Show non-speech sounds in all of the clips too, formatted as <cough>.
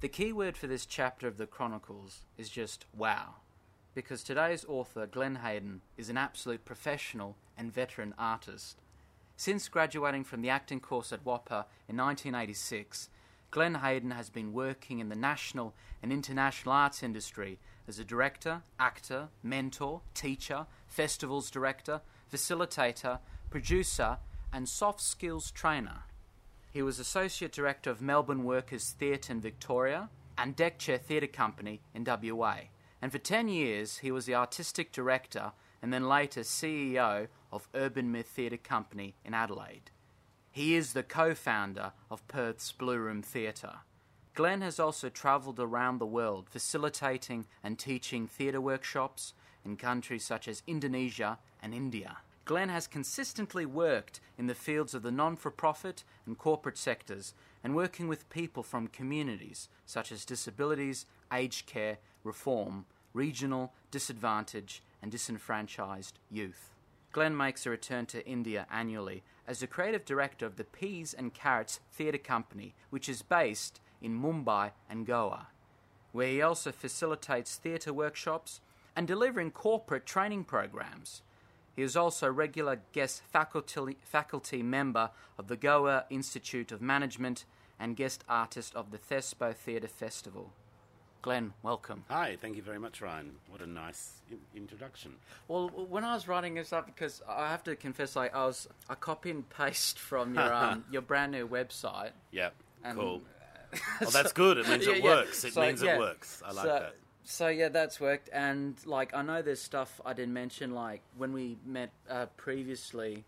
The key word for this chapter of the Chronicles is just wow, because today's author, Glenn Hayden, is an absolute professional and veteran artist. Since graduating from the acting course at WAAPA in 1986, Glenn Hayden has been working in the national and international arts industry as a director, actor, mentor, teacher, festivals director, facilitator, producer, and soft skills trainer. He was Associate Director of Melbourne Workers Theatre in Victoria and Deck Chair Theatre Company in WA. And for 10 years, he was the Artistic Director and then later CEO of Urban Myth Theatre Company in Adelaide. He is the co founder of Perth's Blue Room Theatre. Glenn has also travelled around the world facilitating and teaching theatre workshops in countries such as Indonesia and India. Glenn has consistently worked in the fields of the non for profit and corporate sectors and working with people from communities such as disabilities, aged care, reform, regional, disadvantaged, and disenfranchised youth. Glenn makes a return to India annually as the creative director of the Peas and Carrots Theatre Company, which is based in Mumbai and Goa, where he also facilitates theatre workshops and delivering corporate training programs. He is also a regular guest faculty, faculty member of the Goa Institute of Management and guest artist of the Thespo Theatre Festival. Glenn, welcome. Hi, thank you very much, Ryan. What a nice in- introduction. Well, when I was writing this up, because I have to confess, like I was, I copy and paste from your um, <laughs> your brand new website. Yeah, cool. <laughs> Well, that's good. It means Yeah, it yeah. works. It So, means yeah. it works. I like so, that. So yeah, that's worked, and like I know there's stuff I didn't mention. Like when we met uh, previously,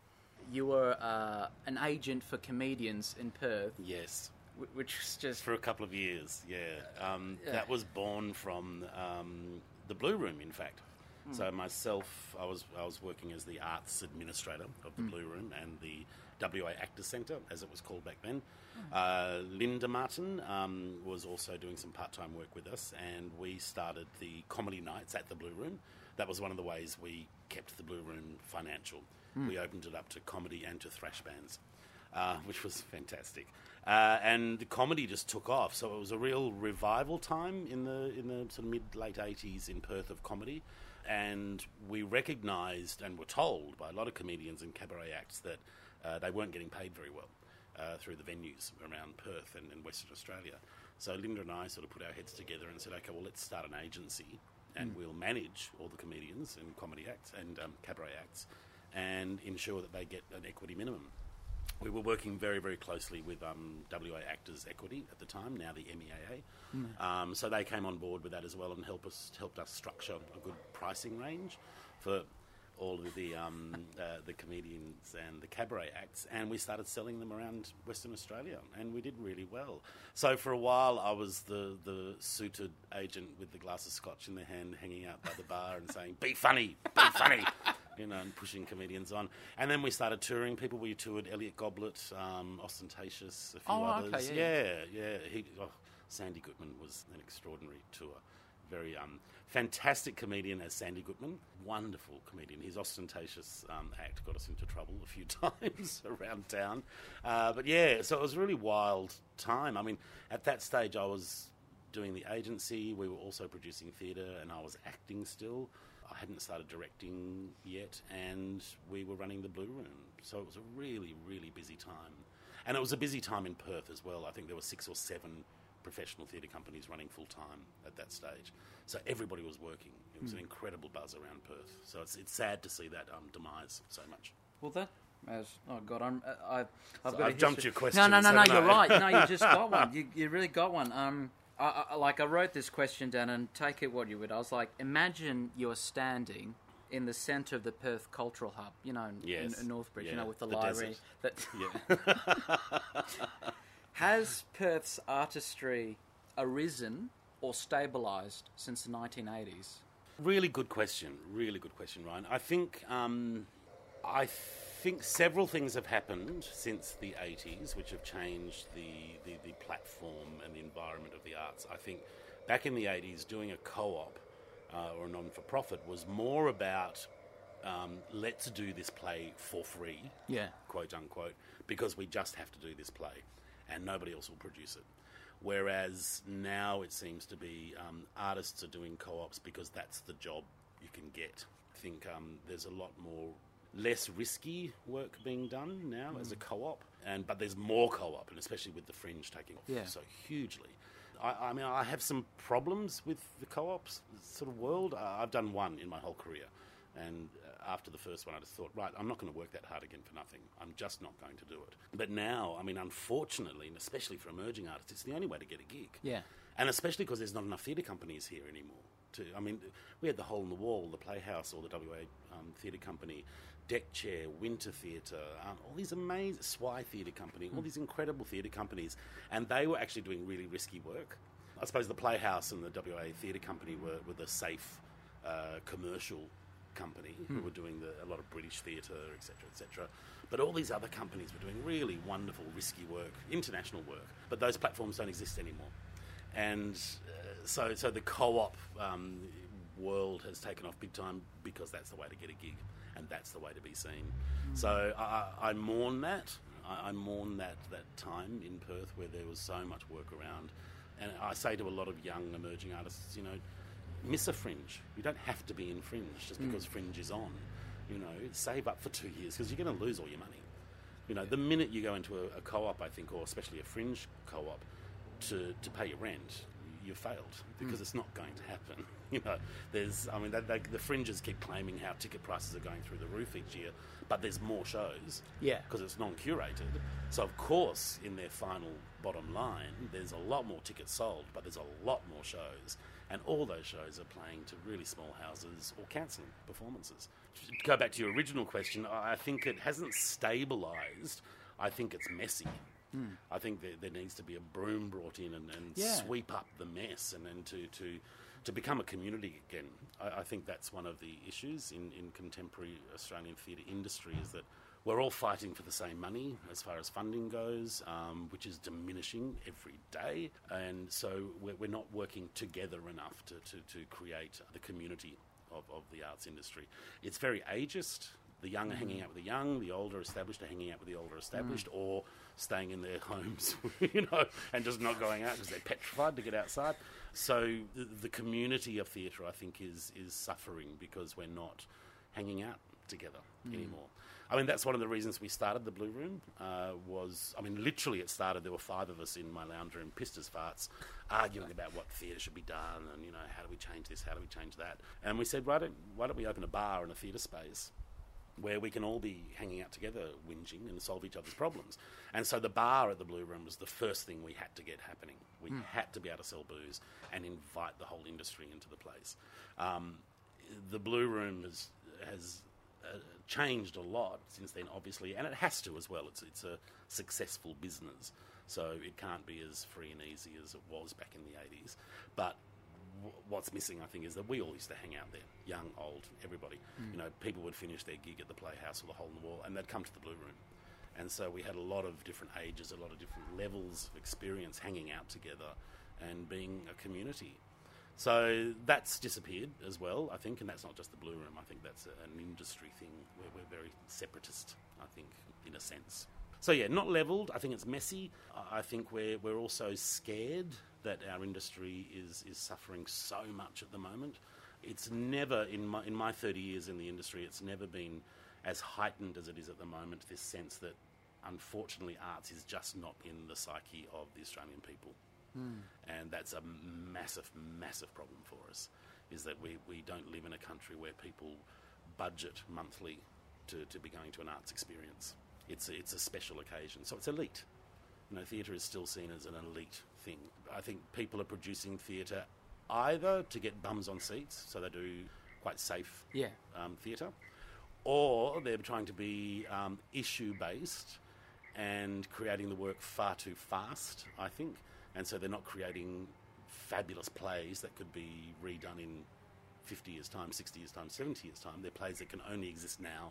you were uh, an agent for comedians in Perth, Yes, wh- which was just for a couple of years. Yeah, um, that was born from um, the Blue Room, in fact. Hmm. So myself, I was I was working as the arts administrator of Hmm. the Blue Room and the WA Actors Centre, as it was called back then. Hmm. Uh, Linda Martin um, was also doing some part time work with us, and we started the comedy nights at the Blue Room. That was one of the ways we kept the Blue Room financial. We opened it up to comedy and to thrash bands, uh, <laughs> which was fantastic. Uh, and the comedy just took off, so it was a real revival time in the in the sort of mid late eighties in Perth of comedy. And we recognised and were told by a lot of comedians and cabaret acts that uh, they weren't getting paid very well uh, through the venues around Perth and, and Western Australia. So Linda and I sort of put our heads together and said, okay, well, let's start an agency and we'll manage all the comedians and comedy acts and um, cabaret acts and ensure that they get an equity minimum. We were working very, very closely with um, WA Actors Equity at the time, now the MEAA. Um, so they came on board with that as well and helped us helped us structure a good pricing range for all of the um, uh, the comedians and the cabaret acts, and we started selling them around Western Australia, and we did really well. So for a while, I was the the suited agent with the glass of scotch in the hand, hanging out by the bar and saying, "Be funny, be funny." <laughs> You know, and pushing comedians on, and then we started touring. People we toured: Elliot Goblet, um, Ostentatious, a few Oh, okay, others. yeah, yeah, yeah. He, oh, Sandy Goodman was an extraordinary tour very um, fantastic comedian as Sandy Goodman. Wonderful comedian. His ostentatious um, act got us into trouble a few <laughs> times around town. Uh, but yeah, so it was a really wild time. I mean, at that stage, I was doing the agency. We were also producing theatre, and I was acting still. I hadn't started directing yet, and we were running the Blue Room. So it was a really, really busy time. And it was a busy time in Perth as well. I think there were six or seven professional theatre companies running full time at that stage. So everybody was working. It was an incredible buzz around Perth. So it's, it's sad to see that um, demise so much. well that. As, oh God, I'm, uh, I, I've So got. I've jumped your question. No, no, no, no. You're right. No, you just <laughs> got one. You, you really got one. Um, I, I, like I wrote this question down, and take it what you would. I was like, imagine you're standing in the centre of the Perth Cultural Hub. You know, in, Yes. in, in Northbridge. You know, with the, the library. That Yeah. <laughs> has Perth's artistry arisen or stabilised since the 1980s? Really good question. Really good question, Ryan. I think um, I think several things have happened since the 80s, which have changed the, the, the platform and the environment of the arts. I think back in the 80s, doing a co-op uh, or a non-for-profit was more about um, let's do this play for free Yeah. quote unquote, because we just have to do this play and nobody else will produce it. Whereas now it seems to be um, artists are doing co-ops because that's the job you can get. I think um, there's a lot more less risky work being done now as a co-op, and but there's more co-op, and especially with the fringe taking off Yeah. so hugely. I, I mean, I have some problems with the co-ops sort of world. I've done one in my whole career, and uh, after the first one, I just thought, right, I'm not going to work that hard again for nothing. I'm just not going to do it. But now, I mean, unfortunately, and especially for emerging artists, it's the only way to get a gig. Yeah. And especially because there's not enough theatre companies here anymore. To, I mean, we had the Hole in the Wall, the Playhouse, or the WA um, Theatre Company, Deck Chair, Winter Theatre, um, all these amazing Swy Theatre Company, all these incredible theatre companies, and they were actually doing really risky work. I suppose the Playhouse and the WA Theatre Company were, were the safe uh, commercial company who were doing the, a lot of British theatre, etc., etc. But all these other companies were doing really wonderful, risky work, international work. But those platforms don't exist anymore and uh, so so the co-op um, world has taken off big time because that's the way to get a gig and that's the way to be seen. So I, I mourn that. I, I mourn that that time in Perth where there was so much work around, and I say to a lot of young emerging artists, you know, miss a fringe. You don't have to be in fringe just mm. because fringe is on. You know, save up for two years because you're going to lose all your money. You know, the minute you go into a, a co-op, I think, or especially a fringe co-op, to, to pay your rent, you failed because hmm. it's not going to happen. <laughs> You know, there's, I mean, they, they, the fringes keep claiming how ticket prices are going through the roof each year, but there's more shows. Yeah. Because it's non-curated. So of course, in their final bottom line, there's a lot more tickets sold, but there's a lot more shows, and all those shows are playing to really small houses or cancelling performances. To go back to your original question, I I think it hasn't stabilised. I think it's messy. I think there, there needs to be a broom brought in and, and Yeah. sweep up the mess and, and to, to, to become a community again. I, I think that's one of the issues in, in contemporary Australian theatre industry is that we're all fighting for the same money as far as funding goes, um, which is diminishing every day. And so we're, we're not working together enough to, to, to create the community of, of the arts industry. It's very ageist. The young are hanging out with the young, the older established are hanging out with the older established, or staying in their homes, <laughs> you know, and just not going out because they're petrified to get outside. So the, the community of theatre, I think, is is suffering because we're not hanging out together anymore. I mean, that's one of the reasons we started the Blue Room. Uh, was I mean, literally, it started. There were five of us in my lounge room, pissed as farts, arguing about what theatre should be done, and you know, how do we change this? How do we change that? And we said, why don't why don't we open a bar and a theatre space? Where we can all be hanging out together, whinging and solve each other's problems. And so the bar at the Blue Room was the first thing we had to get happening. We had to be able to sell booze and invite the whole industry into the place. Um, the Blue Room has has uh, changed a lot since then, obviously, and it has to as well. It's it's a successful business, so it can't be as free and easy as it was back in the eighties. But w- what's missing, I think, is that we all used to hang out there, young, old, everybody. Hmm. You know, people would finish their gig at the Playhouse or the Hole in the Wall, and they'd come to the Blue Room. And so we had a lot of different ages, a lot of different levels of experience hanging out together and being a community. So that's disappeared as well, I think, and that's not just the Blue Room. I think that's a, an industry thing where we're very separatist, I think, in a sense. So yeah, not leveled. I think it's messy. I- I think we're we're also scared that our industry is is suffering so much at the moment. It's never in my in my thirty years in the industry, it's never been as heightened as it is at the moment. This sense that unfortunately arts is just not in the psyche of the Australian people hmm. and that's a massive, massive problem for us. Is that we, we don't live in a country where people budget monthly to, to be going to an arts experience. It's a, it's a special occasion, so it's elite. You know, theatre is still seen as an elite thing. I think people are producing theatre either to get bums on seats, so they do quite safe Yeah. um, theatre, or they're trying to be um, issue based and creating the work far too fast, I think, and so they're not creating fabulous plays that could be redone in 50 years' time, 60 years' time, 70 years' time. They're plays that can only exist now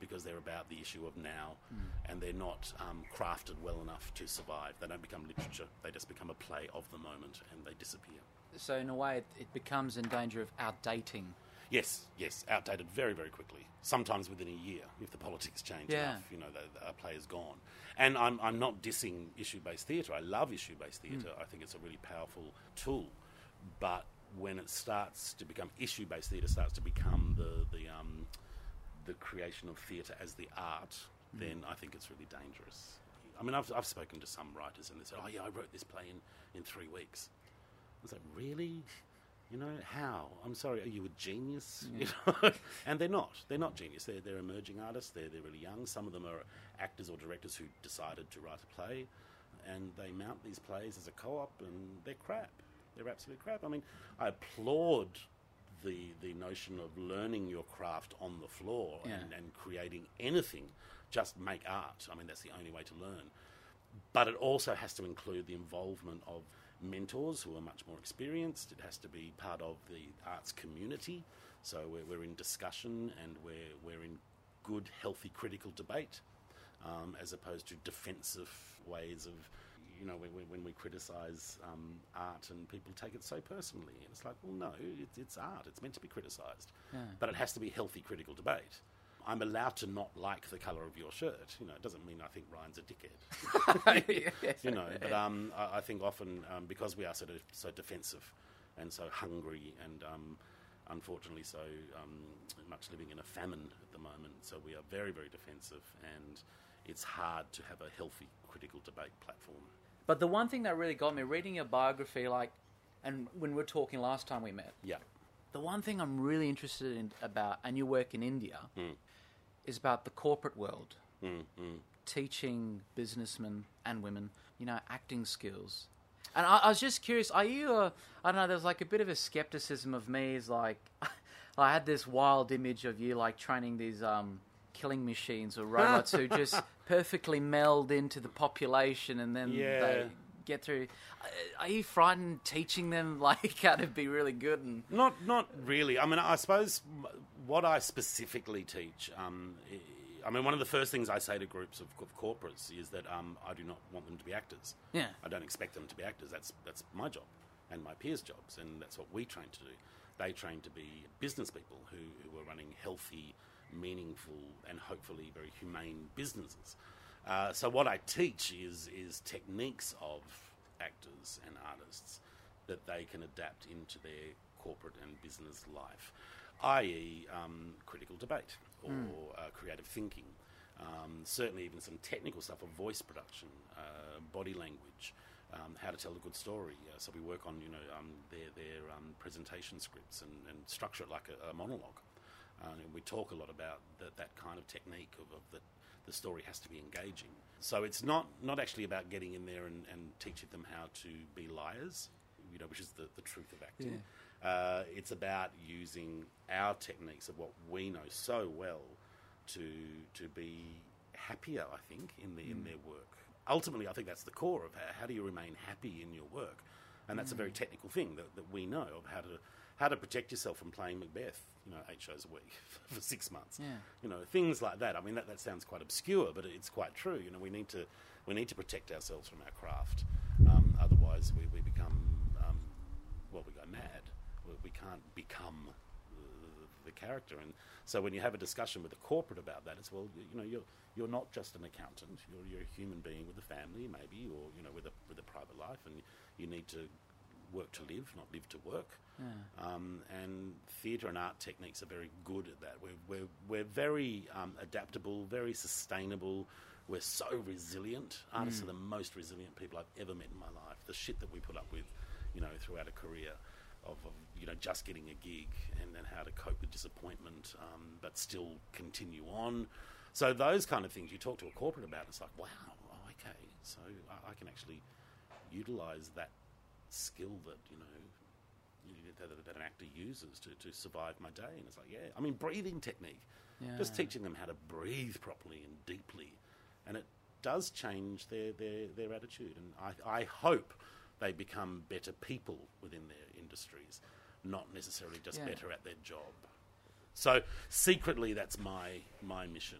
because they're about the issue of now and they're not um, crafted well enough to survive. They don't become literature, they just become a play of the moment and they disappear. So in a way, it, it becomes in danger of outdating. Yes, yes, outdated very, very quickly. Sometimes within a year, if the politics change Yeah. enough, you know, the, the player's gone. And I'm, I'm not dissing issue-based theatre. I love issue-based theatre. I think it's a really powerful tool. But when it starts to become issue-based theatre, starts to become the the um, the creation of theatre as the art, then I think it's really dangerous. I mean, I've, I've spoken to some writers and they said, "Oh yeah, I wrote this play in, in three weeks." I was like, "Really? You know how? I'm sorry, are you a genius?" <laughs> You know? and they're not. They're not genius. They're they're emerging artists. They're they're really young. Some of them are actors or directors who decided to write a play, and they mount these plays as a co-op, and they're crap. They're absolute crap. I mean, I applaud the the notion of learning your craft on the floor Yeah. and, and creating anything. Just make art. I mean, that's the only way to learn. But it also has to include the involvement of mentors who are much more experienced. It has to be part of the arts community. So we're, we're in discussion and we're, we're in good, healthy, critical debate, um, as opposed to defensive ways of, you know, when, when- when we criticise um, art and people take it so personally. And it's like, well, no, it's, it's art. It's meant to be criticised. But it has to be healthy, critical debate. I'm allowed to not like the colour of your shirt. You know, it doesn't mean I think Ryan's a dickhead <laughs> <laughs> you know. But um, I, I think often um, because we are so de- so defensive and so hungry, and um, unfortunately so um, much living in a famine at the moment, so we are very very defensive, and it's hard to have a healthy critical debate platform. But the one thing that really got me reading your biography, like, and when we were talking last time we met, Yeah, the one thing I'm really interested in about, and you work in India, Hmm. is about the corporate world, teaching businessmen and women, you know, acting skills. And I, I was just curious, are you, a, I don't know, there's like a bit of a skepticism of me, is like, <laughs> I had this wild image of you like training these um, killing machines or robots who just <laughs> perfectly meld into the population and then Yeah. they get through. Uh, Are you frightened teaching them <laughs> like how to be really good and Not, not really. I mean, I suppose what I specifically teach. Um, I- I mean, one of the first things I say to groups of, of corporates is that um, I do not want them to be actors. Yeah. I don't expect them to be actors. That's that's my job, and my peers' jobs, and that's what we train to do. They train to be business people who, who are running healthy, meaningful, and hopefully very humane businesses. Uh, so what I teach is is techniques of actors and artists that they can adapt into their corporate and business life, i.e., um, critical debate or uh, creative thinking. Um, certainly, even some technical stuff of voice production, uh, body language, um, how to tell a good story. Uh, so we work on you know um, their their um, presentation scripts and, and structure it like a, a monologue. Uh, and we talk a lot about that, that kind of technique of, of that the story has to be engaging. So it's not, not actually about getting in there and, and teaching them how to be liars, you know, which is the, the truth of acting. Uh, it's about using our techniques of what we know so well to to be happier. I think in the, in their work. Ultimately, I think that's the core of how, how do you remain happy in your work, and that's a very technical thing that, that we know of how to how to protect yourself from playing Macbeth. You know, eight shows a week <laughs> for six months. Yeah. You know, things like that. I mean, that, that sounds quite obscure, but it's quite true. You know, we need to we need to protect ourselves from our craft. Um, otherwise, we, we become um, well, we go mad. We, we can't become the, the character. And so, when you have a discussion with a corporate about that, it's well, you, you know, you're you're not just an accountant. You're you're a human being with a family, maybe, or you know, with a with a private life, and you need to work to live, not live to work. Um, and theatre and art techniques are very good at that. We're, we're, we're very um, adaptable, very sustainable. We're so resilient. Artists are the most resilient people I've ever met in my life. The shit that we put up with, you know, throughout a career of, of you know, just getting a gig and then how to cope with disappointment, um, but still continue on. So those kind of things you talk to a corporate about, it's like, wow, oh, okay, so I, I can actually utilise that skill that you know that, an actor uses to, to survive my day. And it's like, yeah, I mean, breathing technique. Just teaching them how to breathe properly and deeply. And it does change their, their, their attitude. And I, I hope they become better people within their industries, not necessarily just Yeah. better at their job. So secretly, that's my, my mission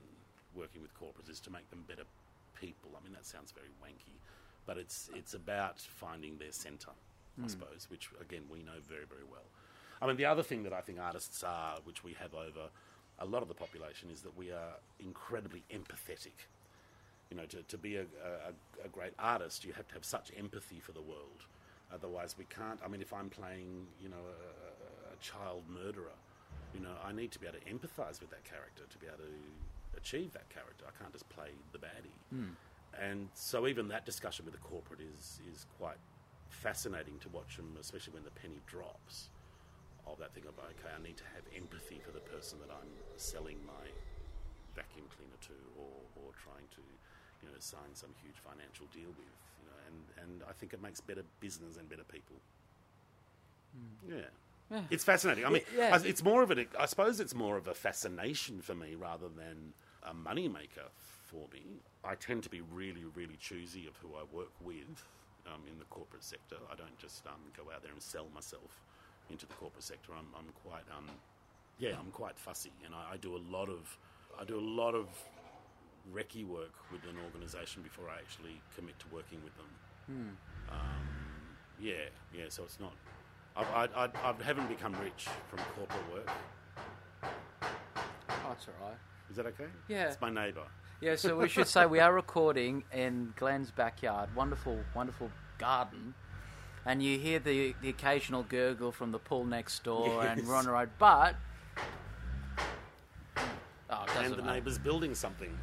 working with corporates is to make them better people. I mean, that sounds very wanky, but it's, it's about finding their centre. I hmm. suppose, which again we know very, very well. I mean, the other thing that I think artists are, which we have over a lot of the population, is that we are incredibly empathetic. You know, to, to be a, a, a great artist, you have to have such empathy for the world. Otherwise, we can't. I mean, if I'm playing, you know, a, a child murderer, you know, I need to be able to empathise with that character to be able to achieve that character. I can't just play the baddie. Hmm. And so, even that discussion with the corporate is is quite fascinating to watch them, especially when the penny drops. Of that thing of okay, I need to have empathy for the person that I'm selling my vacuum cleaner to, or, or trying to, you know, sign some huge financial deal with. You know, and and I think it makes better business and better people. Hmm. Yeah. Yeah. It's fascinating. I mean, Yeah. I- it's more of an. I suppose it's more of a fascination for me rather than a moneymaker for me. I tend to be really, really choosy of who I work with um, in the corporate sector. I don't just um, go out there and sell myself into the corporate sector. I'm, I'm quite, um, yeah, I'm quite fussy, and I, I do a lot of, I do a lot of recce work with an organisation before I actually commit to working with them. Um, yeah, yeah. So it's not. I, I, I, I haven't become rich from corporate work. Oh, it's all right. Is that okay? Yeah. It's my neighbour. Yeah, so we should say we are recording in Glenn's backyard. Wonderful, wonderful garden. And you hear the, the occasional gurgle from the pool next door, and we're on the road. But. Oh, it And doesn't the matter. neighbour's building something.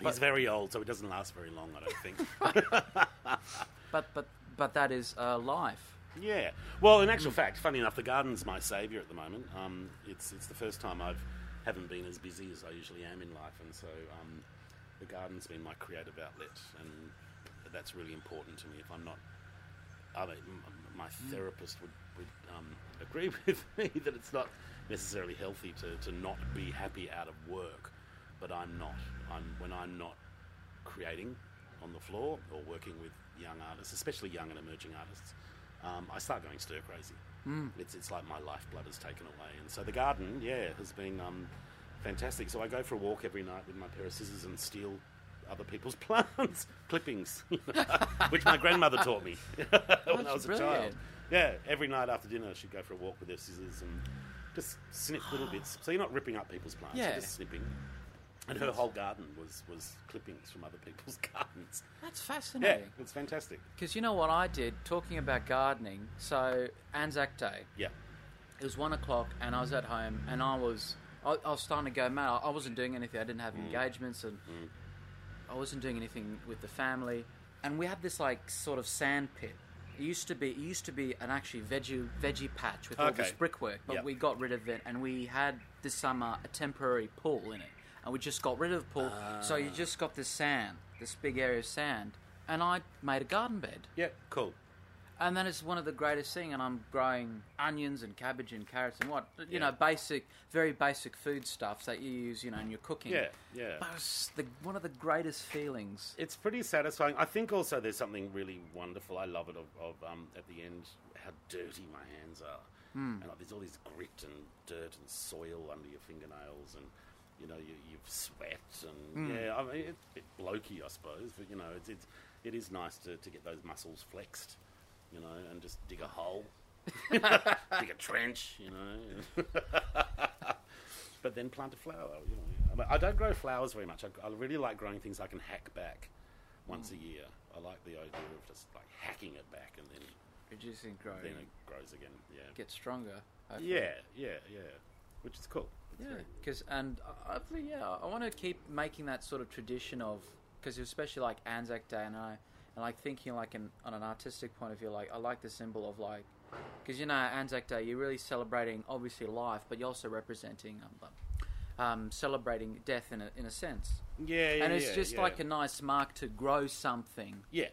But- He's very old, so it doesn't last very long, I don't think. <laughs> But, but, but that is uh, life. yeah. Well, in actual fact, funny enough, the garden's my saviour at the moment. Um, it's it's the first time I've haven't been as busy as I usually am in life, and so um, the garden's been my creative outlet, and that's really important to me. If I'm not, I mean, my therapist would would um, agree <laughs> with me that it's not necessarily healthy to, to not be happy out of work, but I'm not. I'm when I'm not creating on the floor or working with young artists, especially young and emerging artists, um, I start going stir crazy. It's it's like my lifeblood is taken away, and so the garden, yeah, has been um, fantastic. So I go for a walk every night with my pair of scissors and steal other people's <laughs> plants, clippings, <laughs> which my grandmother taught me <laughs> when I That's was a child. Yeah, every night after dinner, she'd go for a walk with her scissors and just snip little <gasps> bits. So you're not ripping up people's plants, Yeah. you're just snipping. And her whole garden was, was clippings from other people's <laughs> gardens. That's fascinating. Yeah, it's fantastic. Because you know what I did, talking about gardening. So, Anzac Day, Yeah. it was one o'clock, and I was at home, and I was, I, I was starting to go mad. I wasn't doing anything. I didn't have mm. engagements, and mm. I wasn't doing anything with the family. And we had this like sort of sand pit. It used to be, it used to be an actually veggie veggie patch with all this brickwork, but Yep. we got rid of it, and we had this summer a temporary pool in it, and we just got rid of the pool. So you just got this sand, this big area of sand, and I made a garden bed. Yeah, cool. And that is one of the greatest thing. And I'm growing onions and cabbage and carrots and what you Yeah. know, basic, very basic food stuffs that you use, you know, in your cooking. Yeah, yeah. But it's the, one of the greatest feelings. It's pretty satisfying. I think also there's something really wonderful. I love it of, of um, at the end how dirty my hands are, Hmm. and like, there's all this grit and dirt and soil under your fingernails, and you know you, you've sweat and Hmm. yeah, I mean it's a bit blokey, I suppose, but you know it's, it's it is nice to, to get those muscles flexed, you know, and just dig a hole, <laughs> dig a trench, you know. <laughs> but then plant a flower. You know, I, mean, I don't grow flowers very much. I, I really like growing things I can hack back once a year. I like the idea of just like hacking it back and then Reducing growth. then it grows again. Yeah, Get stronger. hopefully. yeah, yeah, yeah. Which is cool. Yeah, because and I, I yeah, I want to keep making that sort of tradition of because especially like Anzac Day and I and like thinking like an, on an artistic point of view, like I like the symbol of like because you know Anzac Day you're really celebrating obviously life, but you're also representing um, um, celebrating death in a in a sense, yeah, yeah. and it's yeah, just yeah. like a nice mark to grow something, yeah,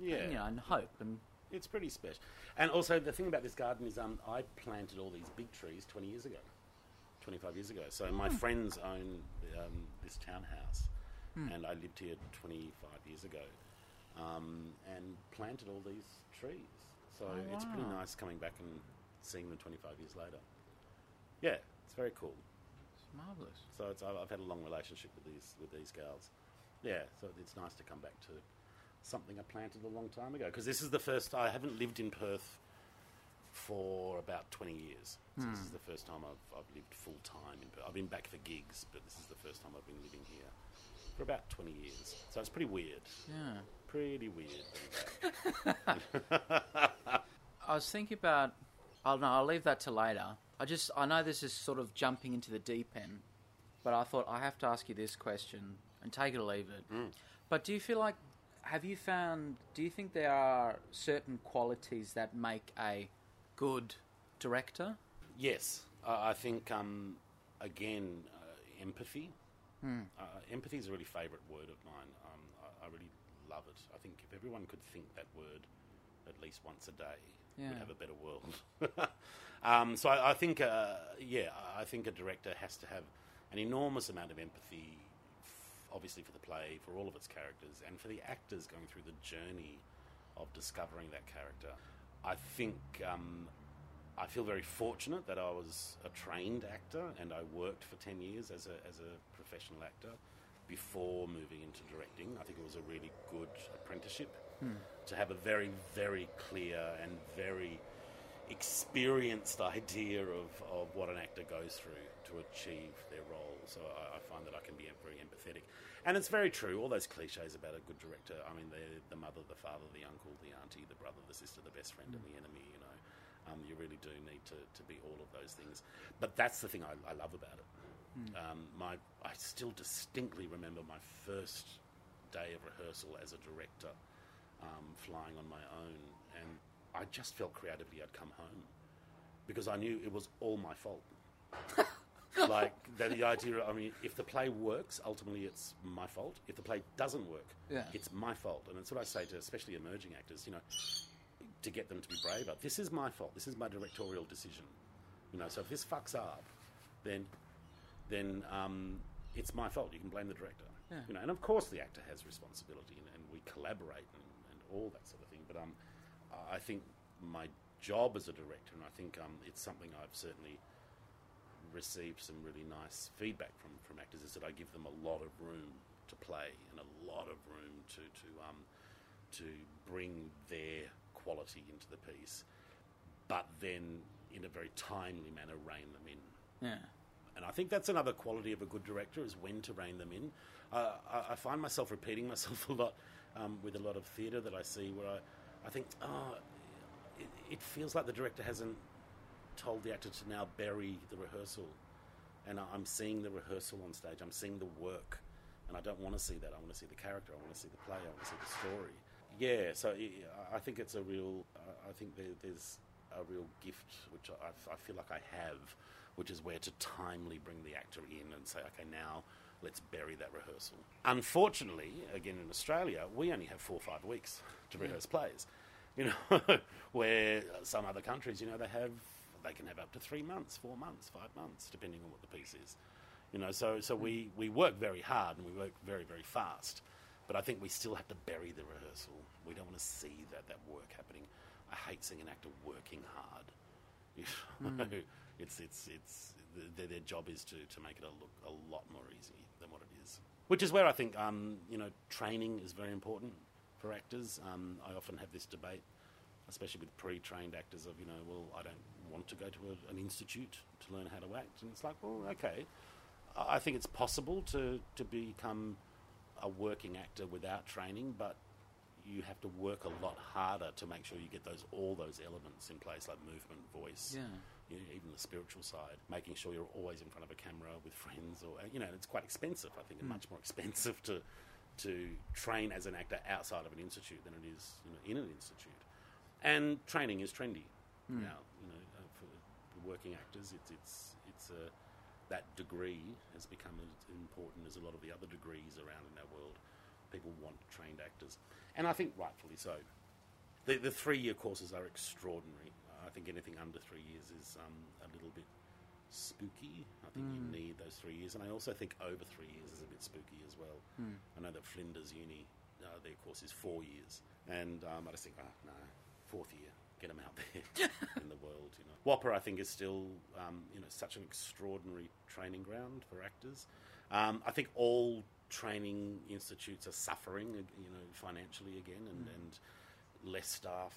yeah. and, you know, and hope and It's pretty special. And also, the thing about this garden is um, I planted all these big trees 20 years ago, 25 years ago. So my friends own um, this townhouse, and I lived here 25 years ago um, and planted all these trees. So Oh, it's pretty nice coming back and seeing them 25 years later. Yeah, it's very cool. it's marvelous. So it's, I've, I've had a long relationship with these with these gals. Yeah, so it's nice to come back to something I planted a long time ago because this is the first I haven't lived in Perth for about 20 years. So this is hmm. the first time I've, I've lived full time. In, I've been back for gigs, but this is the first time I've been living here for about 20 years. So it's pretty weird. Yeah. Pretty weird. <laughs> I was thinking about. Oh no, I'll leave that to later. I just I know this is sort of jumping into the deep end, but I thought I have to ask you this question and take it or leave it. Hmm. But do you feel like have you found? Do you think there are certain qualities that make a good director? Yes, I I think um, again uh, empathy. Uh, empathy is a really favourite word of mine. Um, I, I really love it. I think if everyone could think that word at least once a day, Yeah. we'd have a better world. <laughs> um, so I, I think, uh, yeah, I think a director has to have an enormous amount of empathy, f- obviously for the play, for all of its characters, and for the actors going through the journey of discovering that character. I think um, I feel very fortunate that I was a trained actor and I worked for 10 years as a, as a professional actor before moving into directing. I think it was a really good apprenticeship to have a very, very clear and very experienced idea of, of what an actor goes through to achieve their role. So I, I find that I can be very empathetic. And it's very true, all those cliches about a good director. I mean, they're the mother, the father, the uncle, the auntie, the brother, the sister, the best friend, and the enemy, you know. Um, you really do need to, to be all of those things. But that's the thing I, I love about it. Um, my, I still distinctly remember my first day of rehearsal as a director, um, flying on my own, and I just felt creatively I'd come home because I knew it was all my fault. <laughs> like the, the idea, I mean, if the play works, ultimately it's my fault. If the play doesn't work, Yeah. it's my fault. And it's what I say to especially emerging actors, you know, to get them to be braver. This is my fault. This is my directorial decision. You know, so if this fucks up, then then um, it's my fault. You can blame the director. Yeah. You know, and of course the actor has responsibility, and, and we collaborate and, and all that sort of thing. But um, I think my job as a director, and I think um, it's something I've certainly received some really nice feedback from, from actors, is that I give them a lot of room to play and a lot of room to to um, to bring their quality into the piece, but then in a very timely manner rein them in. Yeah. And I think that's another quality of a good director is when to rein them in. Uh, I, I find myself repeating <laughs> myself a lot um, with a lot of theatre that I see where I, I think, oh, it, it feels like the director hasn't told the actor to now bury the rehearsal. And I'm seeing the rehearsal on stage, I'm seeing the work. And I don't want to see that. I want to see the character, I want to see the play, I want to see the story. Yeah, so i I think it's a real, I think there's a real gift which I, I feel like I have, which is where to timely bring the actor in and say, okay, now let's bury that rehearsal. Unfortunately, again in Australia, we only have four or five weeks to rehearse plays. You know, <laughs> where some other countries, you know, they have they can have up to three months, four months, five months, depending on what the piece is. You know, so so we, we work very hard and we work very very fast, but I think we still have to bury the rehearsal. We don't want to see that that work happening. I hate seeing an actor working hard. <laughs> You know, it's it's it's their, their job is to, to make it a look a lot more easy than what it is. Which is where I think um, you know training is very important for actors. Um, I often have this debate, especially with pre-trained actors, of you know, well, I don't want to go to a, an institute to learn how to act, and it's like, well, okay. I think it's possible to to become a working actor without training, but you have to work a lot harder to make sure you get those all those elements in place, like movement, voice, Yeah. you know, even the spiritual side, making sure you're always in front of a camera with friends, or you know, it's quite expensive. I think, and hmm. much more expensive to to train as an actor outside of an institute than it is you know, in an institute. And training is trendy now. You know, uh, for, working actors, it's it's it's a that degree has become as important as a lot of the other degrees around in our world. People want trained actors, and I think rightfully so. The, the three year courses are extraordinary. I think anything under three years is um, a little bit spooky. I think you need those three years, and I also think over three years is a bit spooky as well. I know that Flinders Uni, uh, their course is four years, and um, I just think, oh, no, fourth year, get them out there <laughs> in the world. You know, WAAPA, I think, is still um, you know such an extraordinary training ground for actors. Um, I think all training institutes are suffering, uh, you know, financially again, and, and less staff,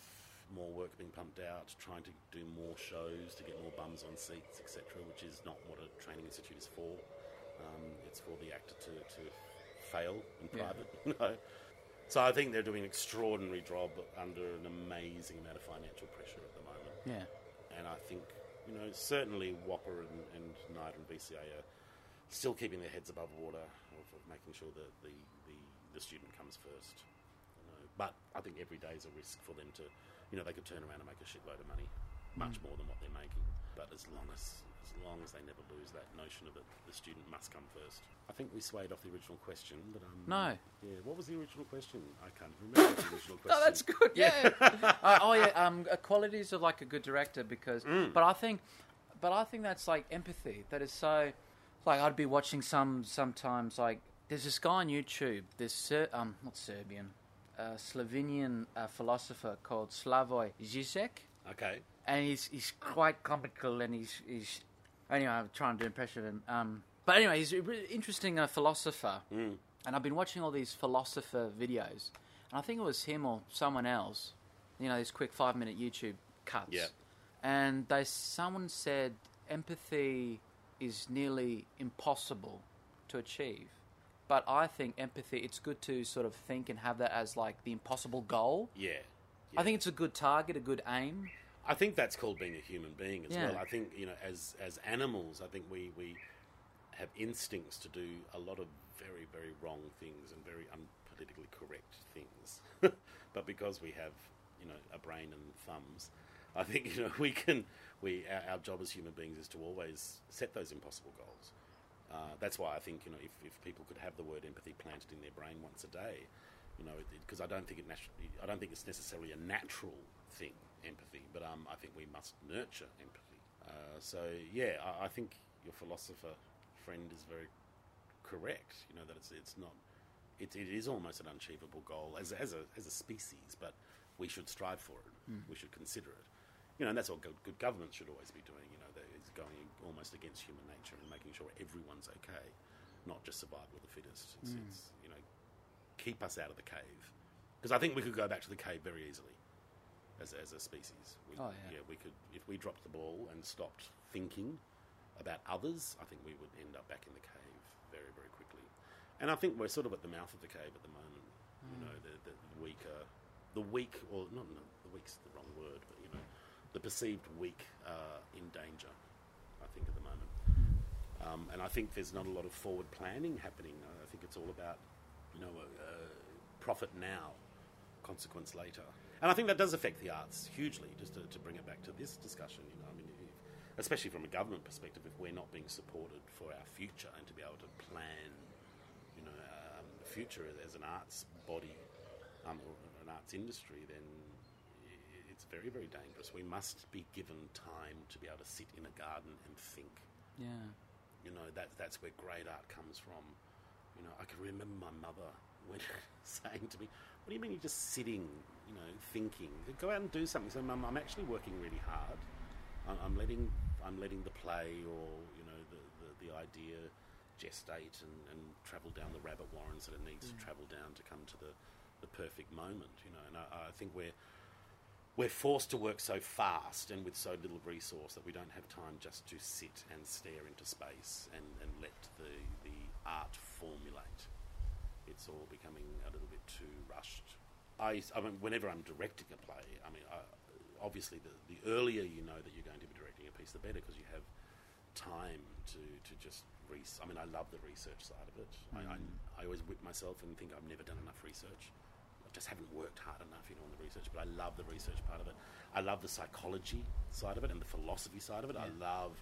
more work being pumped out, trying to do more shows to get more bums on seats, etc., which is not what a training institute is for. Um, it's for the actor to, to fail in Yeah. private. <laughs> You know? So I think they're doing an extraordinary job under an amazing amount of financial pressure at the moment. Yeah. And I think, you know, certainly WAAPA and, and NIDA and VCA are still keeping their heads above water of, of making sure that the, the, the student comes first. You know. But I think every day is a risk for them to, you know, they could turn around and make a shitload of money, much mm. more than what they're making. But as long as as long as they never lose that notion of it, the student must come first. I think we swayed off the original question, but um, No. yeah. What was the original question? I can't remember the original <laughs> question. Oh, that's good. Yeah. <laughs> uh, oh, yeah. Um, uh, qualities of like a good director because, Mm. but I think, but I think that's like empathy. That is so, like I'd be watching some sometimes like there's this guy on YouTube. This Ser- um not Serbian, uh, Slovenian uh, philosopher called Slavoj Žižek. Okay. and he's he's quite comical, and he's he's anyway. I'm trying to do impression of him. Um, but anyway, he's a really interesting uh, philosopher, Mm. and I've been watching all these philosopher videos, and I think it was him or someone else. You know, these quick five minute YouTube cuts. Yeah. And they someone said empathy is nearly impossible to achieve. But I think empathy, it's good to sort of think and have that as like the impossible goal. Yeah. I think it's a good target, a good aim. I think that's called being a human being as Yeah. well. I think you know, as as animals, I think we we have instincts to do a lot of very very wrong things and very unpolitically correct things. <laughs> but because we have you know a brain and thumbs, I think you know <laughs> we can we our, our job as human beings is to always set those impossible goals. Uh, that's why I think you know if, if people could have the word empathy planted in their brain once a day, you know, because I don't think it naturally, I don't think it's necessarily a natural thing, empathy, but um, I think we must nurture empathy. Uh, so yeah, I, I think your philosopher friend is very correct. You know that it's it's not, it, it is almost an unachievable goal as as a as a species, but we should strive for it. We should consider it. You know, and that's what good, good government should always be doing. You know, that it's going almost against human nature and making sure everyone's okay, not just survival of the fittest. It's, it's you know, keep us out of the cave because I think we could go back to the cave very easily as, as a species. We, Oh, yeah. we could if we dropped the ball and stopped thinking about others. I think we would end up back in the cave very very quickly. And I think we're sort of at the mouth of the cave at the moment. You know, the, the weaker, the weak, or not no, the weak's the wrong word, but you know, the perceived weak are in danger. I think at the moment. Um, and I think there's not a lot of forward planning happening. Uh, I think it's all about, you know, uh, profit now, consequence later. And I think that does affect the arts hugely. Just to, to bring it back to this discussion, you know, I mean, if, especially from a government perspective, if we're not being supported for our future and to be able to plan, you know, um, the future as an arts body um, or an arts industry, then it's very, very dangerous. We must be given time to be able to sit in a garden and think. Yeah. You know, that, that's where great art comes from. You know, I can remember my mother when <laughs> saying to me, What do you mean you're just sitting, you know, thinking? Go out and do something. So, Mum, I'm actually working really hard. I'm, I'm letting I'm letting the play or, you know, the, the, the idea gestate and, and travel down the rabbit warrens that it needs to mm. travel down to come to the, the perfect moment, you know. And I, I think we're we're forced to work so fast and with so little resource that we don't have time just to sit and stare into space and, and let the, the art formulate. It's all becoming a little bit too rushed. I, I mean, whenever I'm directing a play, I mean, I, obviously the, the earlier you know that you're going to be directing a piece, the better because you have time to, to just res- I mean, I love the research side of it. I, I, mm. I always whip myself and think I've never done enough research. I just haven't worked hard enough, you know, on the research. But I love the research part of it. I love the psychology side of it and the philosophy side of it. I love,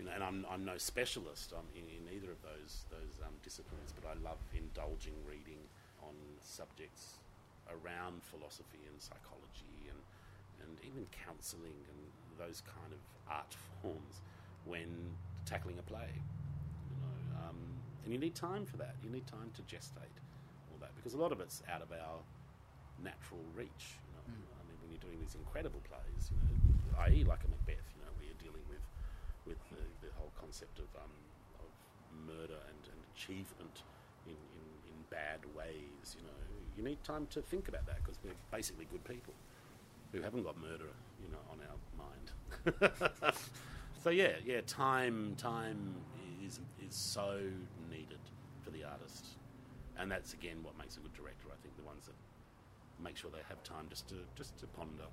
you know, and I'm, I'm no specialist um, in, in either of those those um, disciplines, but I love indulging reading on subjects around philosophy and psychology and and even counselling and those kind of art <laughs> forms when tackling a play. You know, um, and you need time for that. You need time to gestate all that because a lot of it's out of our natural reach. You know, I mean, when you're doing these incredible plays, you know, i.e., like a Macbeth, you know, where you're dealing with with the, the whole concept of um, of murder and, and achievement in, in, in bad ways. You know, you need time to think about that because we're basically good people. who haven't got murder, you know, on our mind. <laughs> so yeah, yeah, time, time is is so needed for the artist, and that's again what makes a good director. I think the ones that make sure they have time just to just to ponder,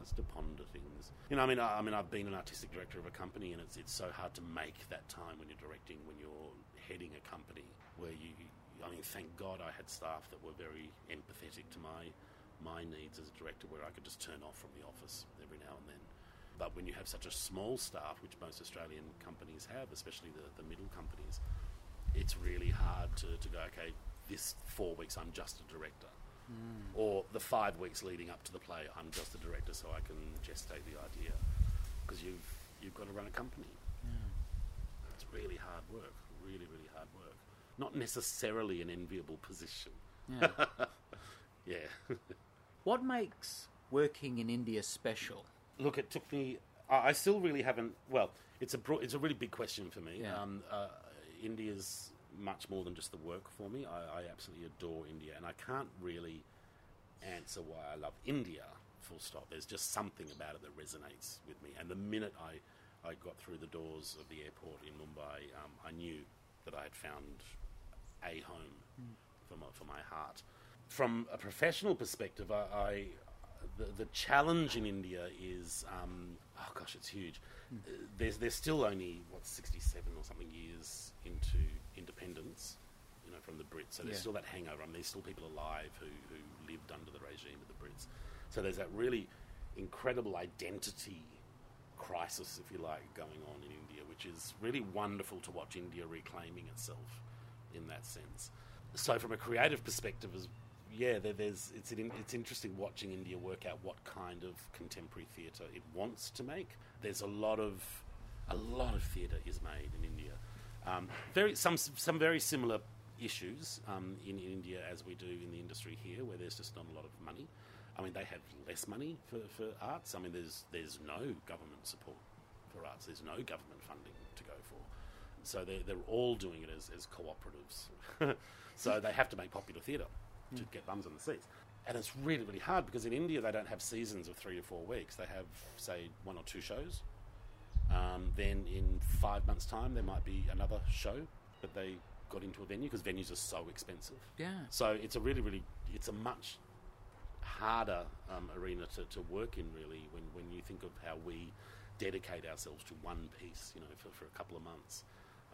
just to ponder things. You know, I mean, I, I mean, I've been an artistic director of a company, and it's it's so hard to make that time when you're directing, when you're heading a company where you. I mean, thank God I had staff that were very empathetic to my my needs as a director, where I could just turn off from the office every now and then. But when you have such a small staff, which most Australian companies have, especially the, the middle companies, it's really hard to, to go, okay, this four weeks I'm just a director. Mm. Or the five weeks leading up to the play, I'm just a director so I can gestate the idea. Because you've, you've got to run a company. Yeah. It's really hard work, really, really hard work. Not necessarily an enviable position. Yeah. <laughs> yeah. <laughs> what makes working in India special? Look, it took me. I still really haven't. Well, it's a broad, it's a really big question for me. Yeah. Um, uh, India's much more than just the work for me. I, I, absolutely adore India, and I can't really answer why I love India. Full stop. There's just something about it that resonates with me. And the minute I I got through the doors of the airport in Mumbai, um, I knew that I had found a home mm. for my for my heart. From a professional perspective, I, I the, the challenge in India is, um, oh gosh, it's huge. Mm. There's there's still only what 67 or something years into independence, you know, from the Brits. So there's yeah. still that hangover. I mean, there's still people alive who who lived under the regime of the Brits. So there's that really incredible identity crisis, if you like, going on in India, which is really wonderful to watch India reclaiming itself in that sense. So, from a creative perspective, as yeah, there, there's it's it's interesting watching India work out what kind of contemporary theatre it wants to make. There's a lot of a lot of theatre is made in India. Um, very some some very similar issues um, in, in, India as we do in the industry here, where there's just not a lot of money. I mean, they have less money for, for arts. I mean, there's there's no government support for arts. There's no government funding to go for. So they're, they're all doing it as, as cooperatives. <laughs> so they have to make popular theatre to mm. get bums on the seats. And it's really, really hard because in India they don't have seasons of three to four weeks. They have, say, one or two shows. Um, then in five months' time, there might be another show that they got into a venue because venues are so expensive. Yeah. So it's a really, really, it's a much harder um, arena to, to work in, really, when, when you think of how we dedicate ourselves to one piece, you know, for, for a couple of months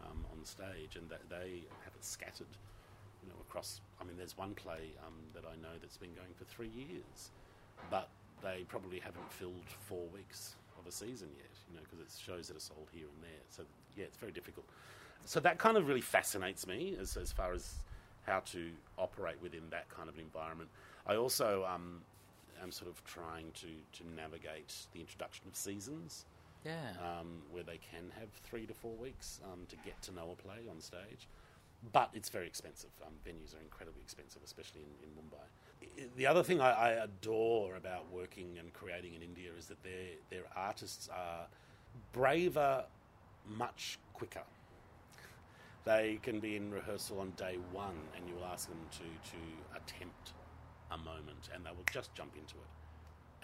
um, on stage, and that they have it scattered you know, across. I mean, there's one play um, that I know that's been going for three years, but they probably haven't filled four weeks of a season yet, you know, because it shows that are sold here and there. So yeah, it's very difficult. So that kind of really fascinates me as as far as how to operate within that kind of an environment. I also um, am sort of trying to to navigate the introduction of seasons. Yeah. Um, where they can have three to four weeks um, to get to know a play on stage but it's very expensive. Um, venues are incredibly expensive, especially in, in Mumbai. The other thing I, I, adore about working and creating in India is that their their artists are braver, much quicker. They can be in rehearsal on day one, and you will ask them to to attempt a moment, and they will just jump into it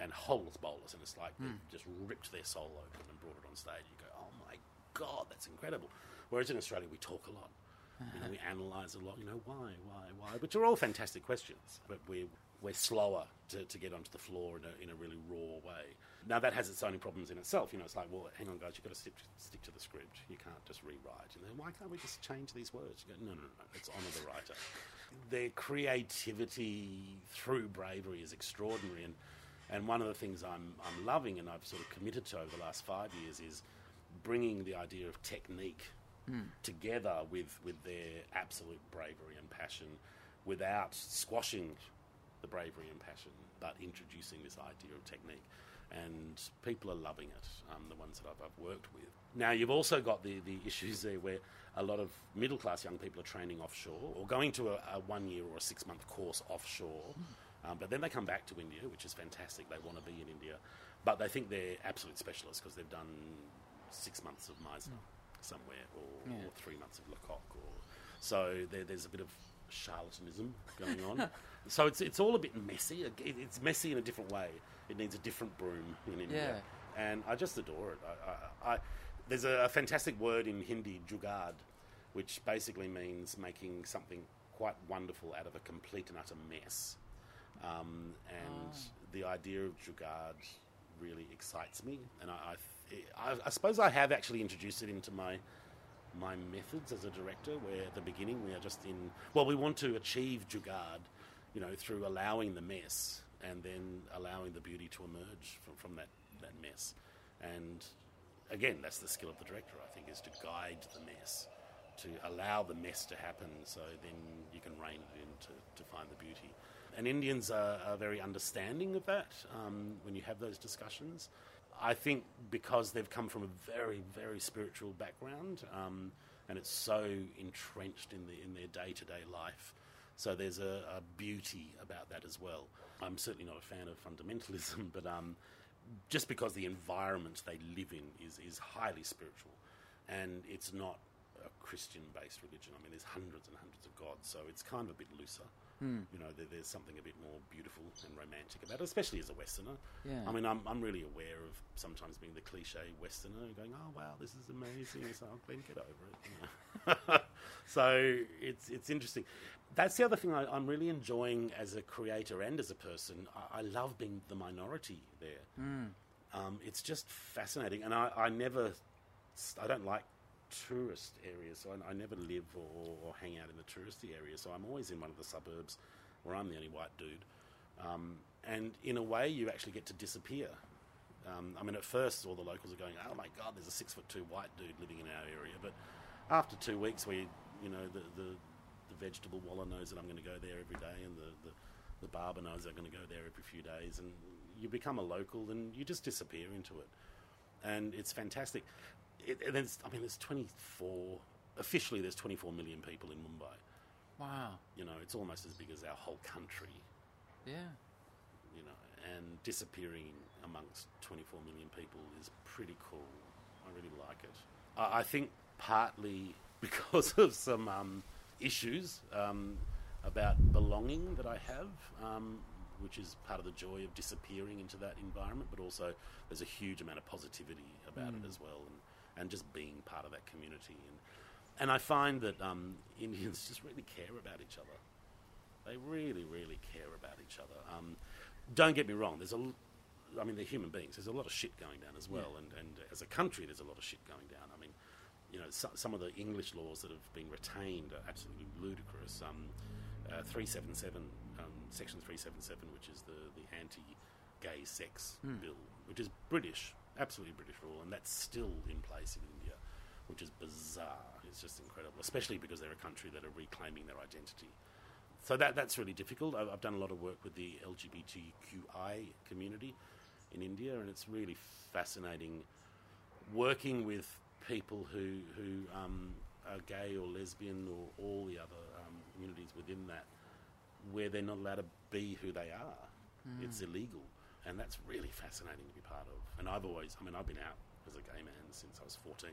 and holeless bowlers, and it's like mm. they've just ripped their soul open and brought it on stage. You go, oh my god, that's incredible. Whereas in Australia, we talk a lot Uh-huh. you know, we analyse a lot. You know, why, why, why? Which are all fantastic questions, but we're we're slower to, to get onto the floor in a, in a really raw way. Now that has its own problems in itself. You know, it's like, well, hang on, guys, you've got to stick, stick to the script. You can't just rewrite. And then why can't we just change these words? You go, no, no, no, it's honour the writer. Their creativity through bravery is extraordinary, and and one of the things I'm I'm loving and I've sort of committed to over the last five years is bringing the idea of technique mm. together with, with their absolute bravery and passion without squashing the bravery and passion, but introducing this idea of technique. And people are loving it, um, the ones that I've, I've, worked with. Now, you've also got the, the issues there where a lot of middle class young people are training offshore or going to a, a one year or a six month course offshore. Mm. Um, but then they come back to India, which is fantastic. They want to be in India. But they think they're absolute specialists because they've done six months of Meisner. Mm somewhere, or, yeah. or three months of Lecoq, or so there, there's a bit of charlatanism going on. <laughs> so it's it's all a bit messy. It's messy in a different way. It needs a different broom in India, and I just adore it. I, I, I, there's a, fantastic word in Hindi, jugaad, which basically means making something quite wonderful out of a complete and utter mess. Um, and the idea of jugaad really excites me, and I, I, I, I suppose I have actually introduced it into my my methods as a director. Where at the beginning we are just in well, we want to achieve jugaad, you know, through allowing the mess and then allowing the beauty to emerge from, from that that mess. And again, that's the skill of the director. I think is to guide the mess, to allow the mess to happen, so then you can rein it in to, to find the beauty. And Indians are, are very understanding of that um, when you have those discussions. I think because they've come from a very, very spiritual background, um, and it's so entrenched in, the, in their day to day life. So there's a, a beauty about that as well. I'm certainly not a fan of fundamentalism, <laughs> but um, just because the environment they live in is, is highly spiritual, and it's not a Christian based religion. I mean, there's hundreds and hundreds of gods, so it's kind of a bit looser. You know, there, there's something a bit more beautiful and romantic about it, especially as a Westerner. Yeah. I mean, I'm, I'm really aware of sometimes being the cliche Westerner and going, oh, wow, this is amazing. Like, oh, Glenn, get over it. you know. <laughs> so it's, it's interesting. That's the other thing I, I'm really enjoying as a creator and as a person. I, I love being the minority there. Um, it's just fascinating. And I, I never, I don't like tourist area, so I, I never live or, or hang out in the touristy area. So I'm always in one of the suburbs where I'm the only white dude. Um, and in a way, you actually get to disappear. Um, I mean, at first, all the locals are going, "Oh my God, there's a six foot two white dude living in our area." But after two weeks, where you, you know the, the the vegetable wallah knows that I'm going to go there every day, and the, the the barber knows I'm going to go there every few days, and you become a local, and you just disappear into it, and it's fantastic. It, and there's, I mean, there's 24 officially. There's 24 million people in Mumbai. Wow. You know, it's almost as big as our whole country Yeah. you know, and disappearing amongst 24 million people is pretty cool. I really like it. I, I think partly <laughs> because of some um, issues um, about belonging that I have, um, which is part of the joy of disappearing into that environment, but also there's a huge amount of positivity about it as well, and, and just being part of that community. And, and I find that um, <laughs> Indians just really care about each other. They really, really care about each other. Um, don't get me wrong. There's a, I mean, they're human beings. There's a lot of shit going down as well, and, and as a country, there's a lot of shit going down. I mean, you know, so, some of the English laws that have been retained are absolutely ludicrous. Um, uh, 377, um, Section 377, which is the, the anti-gay sex bill, which is British, absolutely British rule, and that's still in place in India, which is bizarre. It's just incredible, especially because they're a country that are reclaiming their identity. So that that's really difficult. I've, I've done a lot of work with the LGBTQI community in India, and it's really fascinating working with people who who um, are gay or lesbian or all the other um, communities within that, where they're not allowed to be who they are. It's illegal, and that's really fascinating to be part of. And I've always, I mean, I've been out as a gay man since I was 14.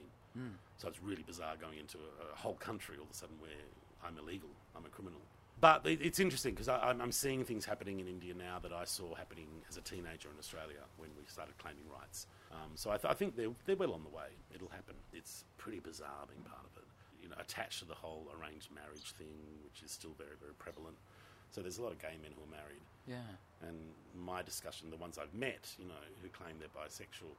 So it's really bizarre going into a, a whole country all of a sudden where I'm illegal, I'm a criminal. But it, it's interesting because I'm, I'm seeing things happening in India now that I saw happening as a teenager in Australia when we started claiming rights. Um, so I, th- I think they're, they're well on the way. It'll happen. It's pretty bizarre being part of it. You know, attached to the whole arranged marriage thing, which is still very, very prevalent. So there's a lot of gay men who are married. Yeah. And my discussion, the ones I've met, you know, who claim they're bisexual,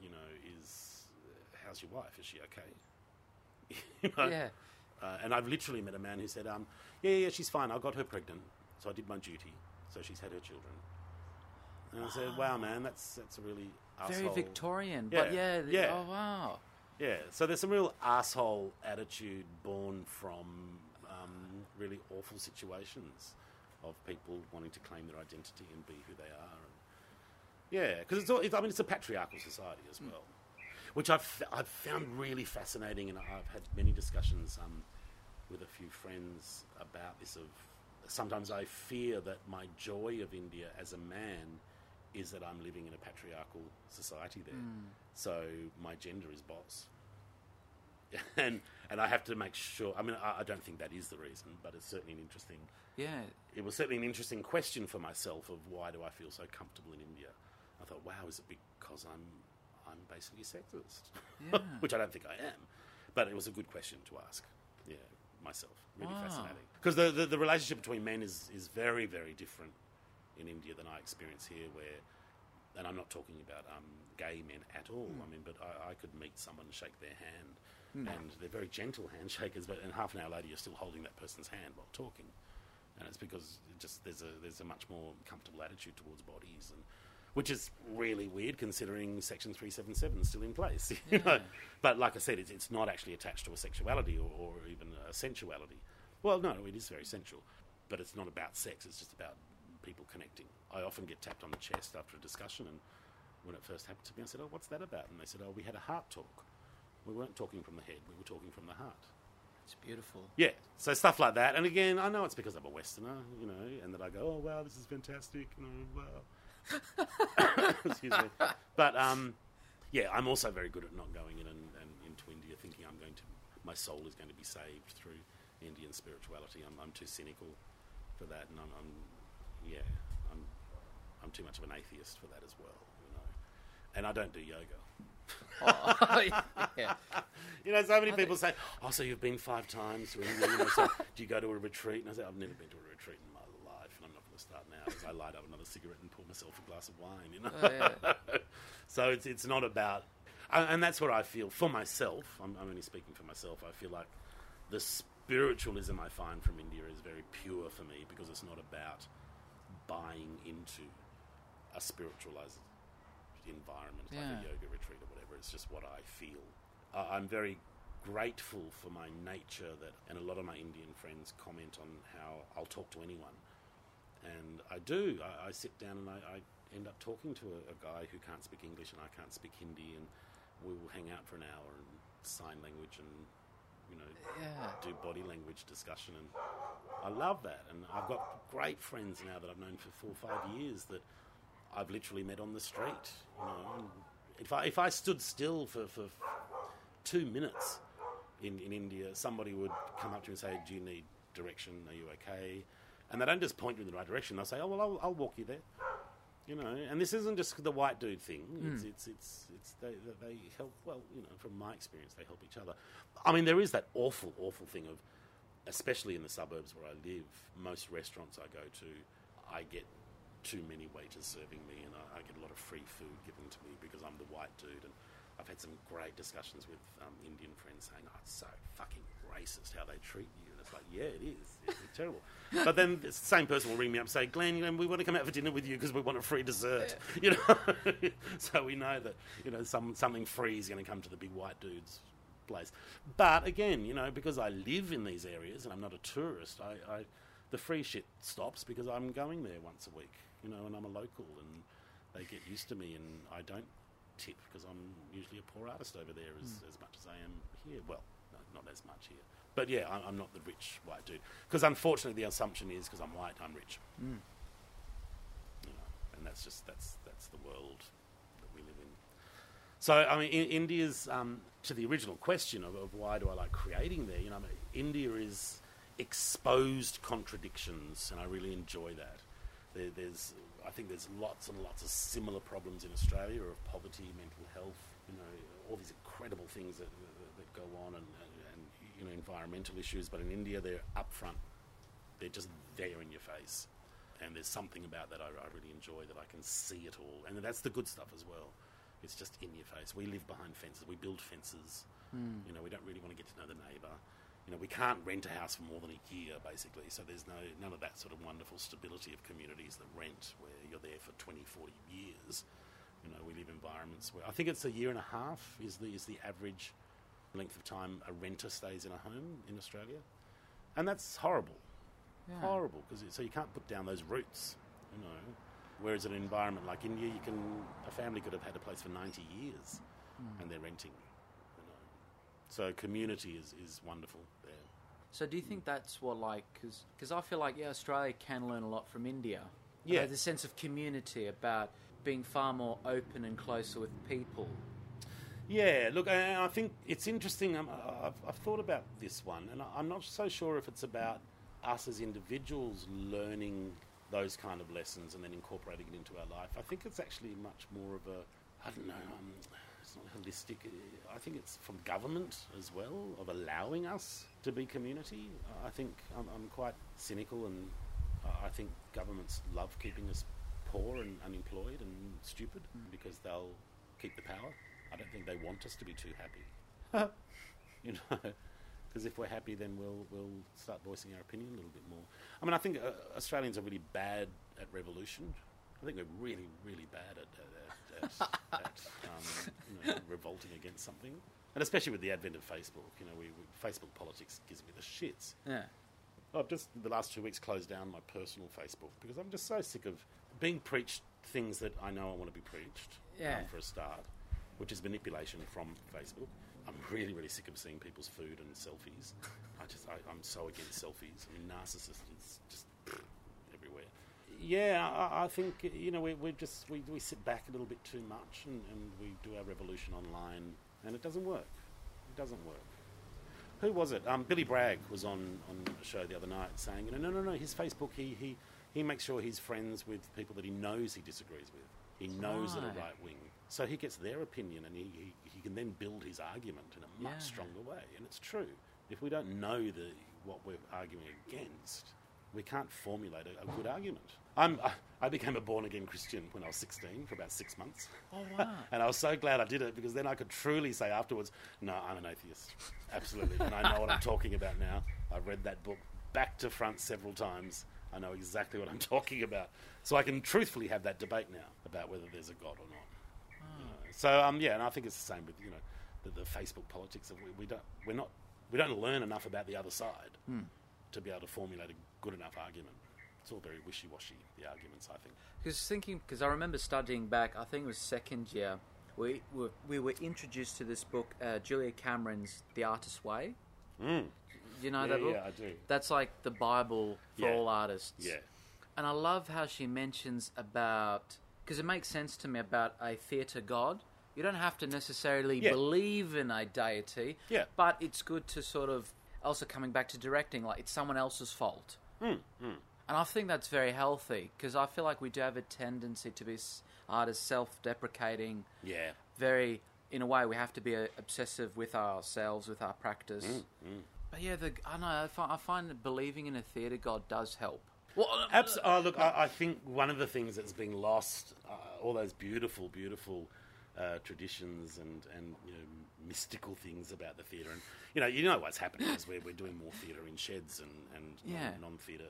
you know, is uh, how's your wife? Is she okay? <laughs> you know? Yeah. Uh, and I've literally met a man who said, um, yeah, yeah, she's fine. I got her pregnant, so I did my duty. So she's had her children. And I said, wow, man, that's that's a really Very arsehole- Victorian. But Yeah, yeah. the- yeah. Oh, wow. Yeah, so there's some real asshole attitude born from um, really awful situations of people wanting to claim their identity and be who they are. And yeah, because it's, all- it's I mean it's a patriarchal society as well, which I've I've found really fascinating, and I've had many discussions um, with a few friends about this. Of sometimes I fear that my joy of India as a man is that I'm living in a patriarchal society there. So my gender is boss. <laughs> and and I have to make sure. I mean, I, I don't think that is the reason, but it's certainly an interesting. Yeah. It was certainly an interesting question for myself of why do I feel so comfortable in India? I thought, wow, is it because I'm I'm basically sexist, Yeah. <laughs> which I don't think I am, but it was a good question to ask. Yeah, myself, really Wow. fascinating because the, the the relationship between men is is very very different in India than I experience here, where. And I'm not talking about um, gay men at all. I mean, but I, I could meet someone and shake their hand, Mm. and they're very gentle handshakers. But and half an hour later, you're still holding that person's hand while talking, and it's because it just there's a there's a much more comfortable attitude towards bodies, and which is really weird considering Section three seven seven is still in place. <laughs> you know? But like I said, it's, it's not actually attached to a sexuality or, or even a sensuality. Well, no, it is very sensual, but it's not about sex. It's just about people connecting. I often get tapped on the chest after a discussion, and when it first happened to me, I said, "Oh, what's that about?" And they said, "Oh, we had a heart talk. We weren't talking from the head. We were talking from the heart." It's beautiful. Yeah, so stuff like that. And again, I know it's because I'm a Westerner, you know, and that I go, "Oh, wow, this is fantastic," you know, wow. <coughs> Excuse me. But um, yeah, I'm also very good at not going in and, and into India thinking I'm going to, my soul is going to be saved through Indian spirituality. I'm, I'm too cynical for that, and I'm, I'm yeah, I'm, I'm too much of an atheist for that as well, you know. And I don't do yoga. Oh, <laughs> yeah. You know, so many people say, "Oh, so you've been five times to India? You know, so do you go to a retreat?" And I say, "I've never been to a retreat in my life, and I'm not going to start now." As I light up another cigarette and pour myself a glass of wine, you know. Oh, yeah. <laughs> so it's it's not about, and that's what I feel for myself. I'm, I'm only speaking for myself. I feel like the spiritualism I find from India is very pure for me because it's not about buying into a spiritualized environment like a yoga retreat or whatever. It's just what I feel. I'm very grateful for my nature that, and a lot of my Indian friends comment on how I'll talk to anyone. And I do. I, I sit down and I, I end up talking to a, a guy who can't speak English and I can't speak Hindi, and we will hang out for an hour and sign language and you know Yeah. do body language discussion, and I love that. And I've got great friends now that I've known for four or five years that I've literally met on the street. You know, and if I if I stood still for, for two minutes in, in India, somebody would come up to me and say, "Do you need direction? Are you okay?" And they don't just point you in the right direction. They'll say, "Oh well, I'll, I'll walk you there." You know, and this isn't just the white dude thing. Hmm. It's it's it's, it's they, they help. Well, you know, from my experience, they help each other. I mean, there is that awful, awful thing of, especially in the suburbs where I live. Most restaurants I go to, I get too many waiters serving me, and I, I get a lot of free food given to me because I'm the white dude. And I've had some great discussions with um, Indian friends saying, "Oh, it's so fucking racist how they treat you," and it's like, yeah, it is. It's, it's terrible. <laughs> But then the same person will ring me up and say, "Glenn, you know, we want to come out for dinner with you because we want a free dessert." <laughs> You know, <laughs> so we know that you know some something free is going to come to the big white dude's place. But again, you know, because I live in these areas and I'm not a tourist, I, I the free shit stops because I'm going there once a week. You know, and I'm a local, and they get used to me, and I don't tip because I'm usually a poor artist over there as, as much as I am here. Well, no, not as much here. But yeah, I- I'm not the rich white dude. Because unfortunately, the assumption is because I'm white, I'm rich. You know, and that's just that's that's the world that we live in. So I mean, in, India's um, to the original question of, of why do I like creating there? You know, I mean, India is exposed contradictions, and I really enjoy that. There, there's, I think, there's lots and lots of similar problems in Australia of poverty, mental health, you know, all these incredible things that, that, that go on, and, and, and you know, environmental issues. But in India, they're upfront. They're just there in your face. And there's something about that I, I really enjoy that I can see it all. And that's the good stuff as well. It's just in your face. We live behind fences. We build fences. Hmm. You know, we don't really want to get to know the neighbour. You know, we can't rent a house for more than a year, basically. So there's no none of that sort of wonderful stability of communities that rent, where you're there for 20, 40 years. You know, we live in environments where I think it's a year and a half is the is the average length of time a renter stays in a home in Australia, and that's horrible Yeah. horrible because so you can't put down those roots, you know. Whereas in an environment like India, you can a family could have had a place for ninety years, hmm. and they're renting. So community is is wonderful there. So do you think that's what like because I feel like yeah Australia can learn a lot from India. Yeah. About the sense of community about being far more open and closer with people. Yeah, look, I, I think it's interesting. Um, I've, I've thought about this one, and I- I'm not so sure if it's about us as individuals learning those kind of lessons and then incorporating it into our life. I think it's actually much more of a, I don't know, um, holistic. I think it's from government as well, of allowing us to be community. I think I'm, I'm quite cynical, and I think governments love keeping us poor and unemployed and stupid because they'll keep the power. I don't think they want us to be too happy. <laughs> you know, because if we're happy, then we'll we'll start voicing our opinion a little bit more. I mean, I think uh, Australians are really bad at revolution. I think we're really, really bad at at, um, you know, revolting against something, and especially with the advent of Facebook. You know, we, we Facebook politics gives me the shits. Yeah. I've just the last two weeks closed down my personal Facebook because I'm just so sick of being preached things that I know I want to be preached. Yeah. Um, for a start, which is manipulation from Facebook. I'm really, really sick of seeing people's food and selfies. I just, I, I'm so against selfies. I mean, narcissist is just. Yeah, I, I think you know we we just we, we sit back a little bit too much and, and we do our revolution online, and it doesn't work. It doesn't work. Who was it? Um, Billy Bragg was on, on a show the other night saying, you know, no, no, no, his Facebook, he, he, he makes sure he's friends with people that he knows he disagrees with. He knows that Right. are right wing. So he gets their opinion and he, he, he can then build his argument in a much Yeah. stronger way. And it's true. If we don't know the, what we're arguing against, we can't formulate a, a good argument. I'm, I, became a born again Christian when I was 16 for about six months. Oh wow. <laughs> And I was so glad I did it because then I could truly say afterwards, no, I'm an atheist. Absolutely. and I know what I'm talking about now. I've read that book back to front several times. I know exactly what I'm <laughs> talking about. So I can truthfully have that debate now about whether there's a God or not. You know. So um, yeah, and I think it's the same with you know the, the Facebook politics. Of we, we don't we're not we don't learn enough about the other side to be able to formulate a good enough argument. It's all very wishy-washy. The arguments, I think. Because thinking, because I remember studying back, I think it was second year, we were, we were introduced to this book, uh, Julia Cameron's The Artist's Way. Mm. You know Yeah, that book? yeah, I do. That's like the Bible for Yeah. all artists. Yeah. And I love how she mentions about, because it makes sense to me about a theatre god. You don't have to necessarily Yeah. believe in a deity, Yeah. but it's good to sort of, also coming back to directing, like it's someone else's fault. Mm, And I think that's very healthy because I feel like we do have a tendency to be s- artists self-deprecating, Yeah. very in a way we have to be uh, obsessive with ourselves, with our practice. Mm, But yeah, the, I know I find, I find that believing in a theatre god does help. Well, uh, Abs- oh, look, I, I think one of the things that's been lost, uh, all those beautiful, beautiful uh, traditions and, and you know, mystical things about the theatre. And, you know, you know what's happening is we're, we're doing more theatre in sheds and, and Yeah. non, non-theatre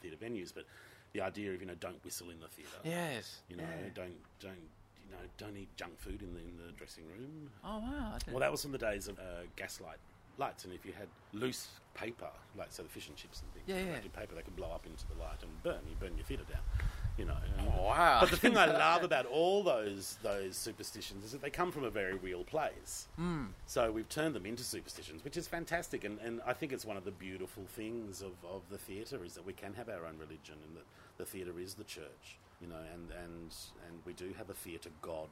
theatre venues. But the idea of, you know, don't whistle in the theatre. yes, You know, yeah. don't, don't, you know, don't eat junk food in the, in the dressing room. Oh wow! Well, that was from the days of uh, gaslight lights, and if you had loose paper, like so the fish and chips and things, Yeah, yeah. paper, they could blow up into the light and burn. You burn your theatre down, you know. Oh, wow. But the thing I <laughs> love about all those those superstitions is that they come from a very real place. Hmm. So we've turned them into superstitions, which is fantastic, and, and I think it's one of the beautiful things of, of the theatre is that we can have our own religion, and that the theatre is the church, you know, and and and we do have a theatre god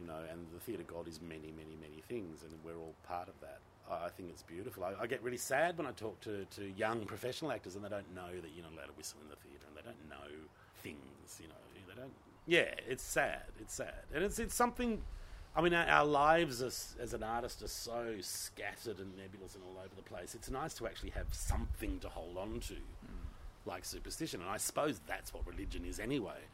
you know, and the theatre god is many, many, many things, and we're all part of that. I I think it's beautiful. I, I get really sad when I talk to, to young professional actors and they don't know that you're not allowed to whistle in the theatre, and they don't know things, you know. They don't. Yeah, it's sad. It's sad, and it's it's something. I mean, our, our lives as, as an artist are so scattered and nebulous and all over the place. It's nice to actually have something to hold on to, like superstition, and I suppose that's what religion is anyway. <laughs>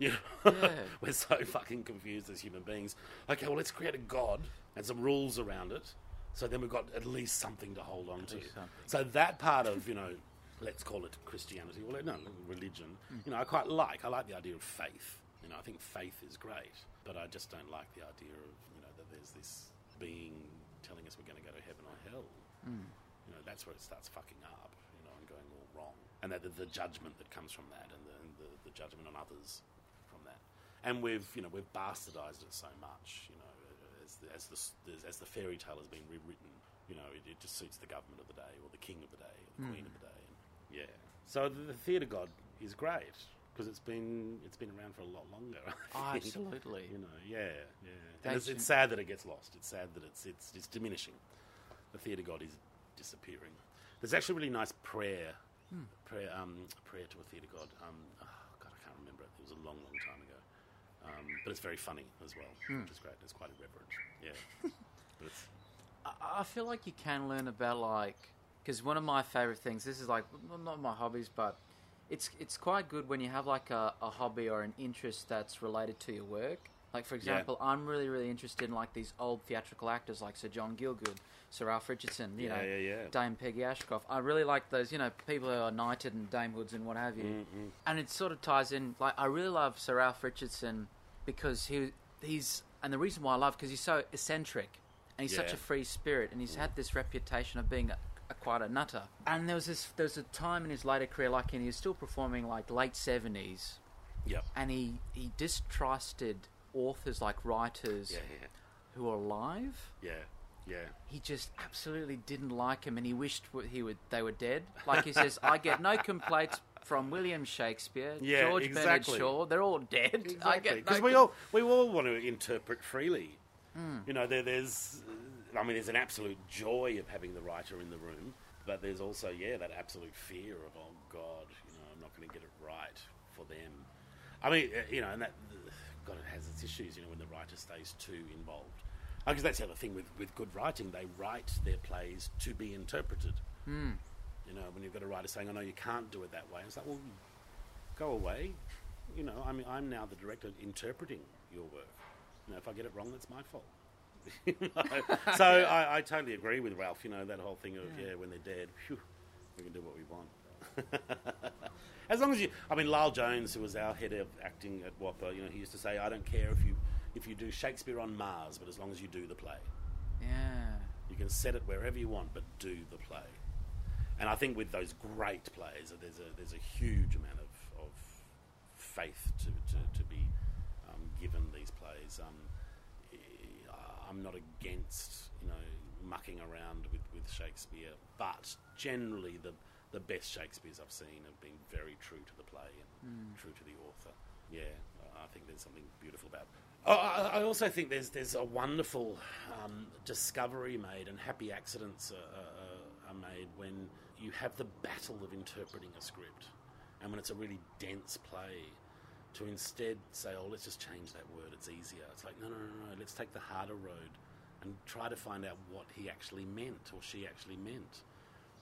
You know, Yeah. <laughs> we're so fucking confused as human beings. Okay, well, let's create a god and some rules around it. So then we've got at least something to hold on to. So that part of, you know, let's call it Christianity, well, no, religion, you know, I quite like. I like the idea of faith. You know, I think faith is great, but I just don't like the idea of, you know, that there's this being telling us we're going to go to heaven or hell. Hmm. You know, that's where it starts fucking up, you know, and going all wrong. And that the, the judgment that comes from that and the, and the, the judgment on others from that. And we've, you know, we've bastardized it so much, you know, as the, as the, as the fairy tale has been rewritten, you know, it, it just suits the government of the day or the king of the day or the hmm. queen of the day. Yeah. So the, the theatre god is great. because it's been it's been around for a lot longer. Oh, absolutely. You know, yeah, yeah. And it's, it's sad that it gets lost. It's sad that it's it's, it's diminishing. The theatre god is disappearing. There's actually a really nice prayer, Hmm. prayer, um, prayer to a theatre god. Um, oh, God, I can't remember it. It was a long, long time ago. Um, but it's very funny as well, Hmm. which is great. It's quite irreverent. Yeah, <laughs> but it's I feel like you can learn about like because one of my favorite things. This is like well, not my hobbies, but it's it's quite good when you have like a, a hobby or an interest that's related to your work. Like for example, I'm really really interested in like these old theatrical actors like Sir John Gielgud, Sir Ralph Richardson, you Yeah, know, yeah, yeah. Dame Peggy Ashcroft. I really like those, you know, people who are knighted and damehoods and what have you. Mm-hmm. And it sort of ties in. Like I really love Sir Ralph Richardson because he he's and the reason why I love because he's so eccentric and he's such a free spirit and he's had this reputation of being quite a nutter. And there was this there was a time in his later career, like and he was still performing like late seventies, yep. and he he distrusted authors like writers Yeah, yeah, who are alive. yeah, yeah. He just absolutely didn't like him, and he wished he would they were dead. Like he says, I get no complaints from William Shakespeare, <laughs> Yeah, George exactly. Bernard Shaw. They're all dead. <laughs> I Exactly, get because no we all we all want to interpret freely. Hmm. You know, there, there's, I mean, there's an absolute joy of having the writer in the room, but there's also, yeah, that absolute fear of, oh God, you know, I'm not going to get it right for them. I mean, uh, you know, and that, God, it has its issues. You know, when the writer stays too involved, because that's the other thing with with good writing, they write their plays to be interpreted. Hmm. You know, when you've got a writer saying, "Oh no, you can't do it that way," it's like, well, go away. You know, I mean, I'm now the director interpreting your work. You know, if I get it wrong, that's my fault. <laughs> So I, I totally agree with Ralph. You know, that whole thing of yeah, when they're dead, phew, we can do what we want. <laughs> as long as you, I mean, Lyle Jones, who was our head of acting at WAAPA, you know, he used to say, "I don't care if you if you do Shakespeare on Mars, but as long as you do the play, Yeah. you can set it wherever you want, but do the play." And I think with those great plays, there's a there's a huge amount of, of faith to, to, to be um, given these plays. Um, I'm not against you know mucking around with, with Shakespeare, but generally the the best Shakespeare's I've seen have been very true to the play and true to the author. Yeah, I think there's something beautiful about. Oh, I I also think there's there's a wonderful um, discovery made and happy accidents are, are, are made when you have the battle of interpreting a script, and when it's a really dense play, to instead say, "Oh, let's just change that word. It's easier." It's like, no, no, no, no. Let's take the harder road and try to find out what he actually meant or she actually meant.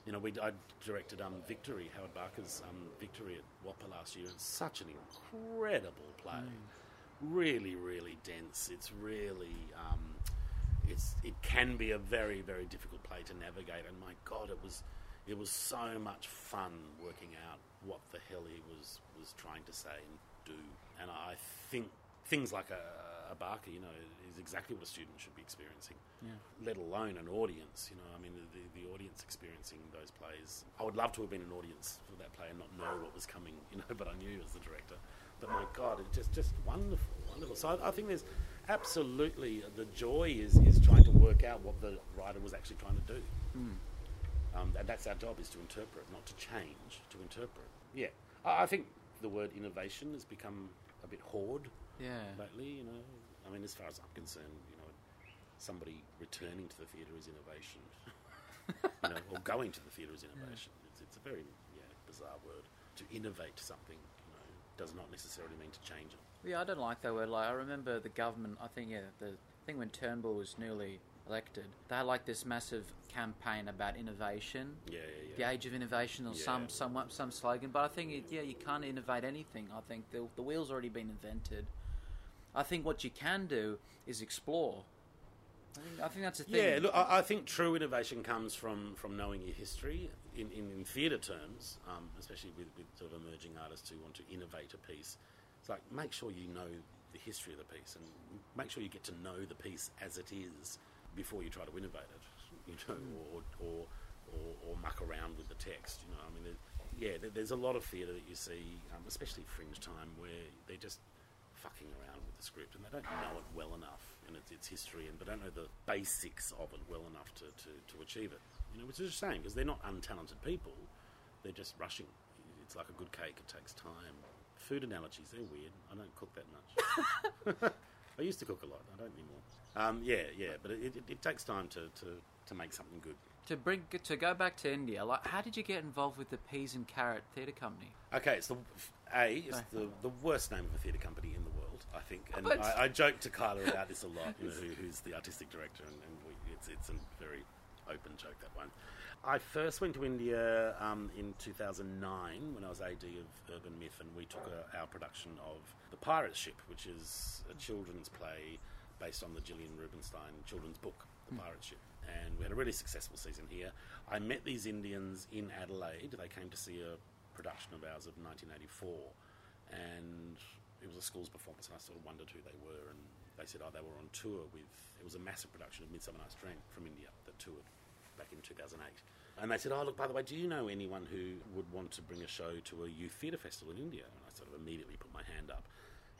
You know, we I directed um, Victory, Howard Barker's um, Victory at WAAPA last year. It's such an incredible play, really, really dense. It's really, um, it's it can be a very, very difficult play to navigate. And my God, it was, it was so much fun working out what the hell he was was trying to say and do. And I think things like a, a Barker, you know, is exactly what a student should be experiencing. Yeah. Let alone an audience, you know. I mean, the, the audience experiencing those plays. I would love to have been an audience for that play and not know what was coming, you know. <laughs> But I knew as the director. But my God, it's just just wonderful, wonderful. So I, I think there's absolutely the joy is is trying to work out what the writer was actually trying to do. Um, and that's our job is to interpret, not to change, to interpret. Yeah, I, I think the word innovation has become a bit hoard Yeah. lately. You know, I mean, as far as I'm concerned, you know, somebody returning to the theatre is innovation, you know, or going to the theatre is <laughs> innovation. It's, it's a very yeah, bizarre word. To innovate something, you know, does not necessarily mean to change it. Yeah, I don't like that word. Like, I remember the government. I think yeah, the thing when Turnbull was newly elected, they like this massive campaign about innovation, Yeah, yeah, the age of innovation, or some Yeah. some some slogan. But I think it, yeah, you can't innovate anything. I think the the wheel's already been invented. I think what you can do is explore. I think, I think that's the thing. Yeah, look, I, I think true innovation comes from, from knowing your history in, in, in theatre terms, um, especially with, with sort of emerging artists who want to innovate a piece. It's like make sure you know the history of the piece and make sure you get to know the piece as it is before you try to innovate it, you know, or, or, or, or muck around with the text. You know, I mean, there, yeah, there, there's a lot of theatre that you see, um, especially fringe time, where they're just fucking around with the script and they don't know it well enough and its, its history and they don't know the basics of it well enough to, to, to achieve it. You know, which is a shame because they're not untalented people. They're just rushing. It's like a good cake; it takes time Food analogies, they're weird. I don't cook that much. <laughs> <laughs> I used to cook a lot. I don't anymore. Um, yeah, yeah, but it, it, it takes time to, to, to make something good. To bring to go back to India, like how did you get involved with the Peas and Carrot Theatre Company? Okay, it's the A it's the, the worst name of a theatre company in the world, I think, and But- I, I joke to Kyla about this a lot. You know, who, who's the artistic director, and, and we, it's it's a very open joke that one. I first went to India um, in 2009 when I was AD of Urban Myth, and we took a, our production of The Pirate Ship, which is a children's play based on the Gillian Rubinstein children's book, The hmm. Pirate Ship. And we had a really successful season here. I met these Indians in Adelaide. They came to see a production of ours of 1984, and it was a school's performance, and I sort of wondered who they were. And they said, oh, they were on tour with, it was a massive production of Midsummer Night's Dream from India that toured back in 2008. And they said, oh, look, by the way, do you know anyone who would want to bring a show to a youth theatre festival in India? And I sort of immediately put my hand up.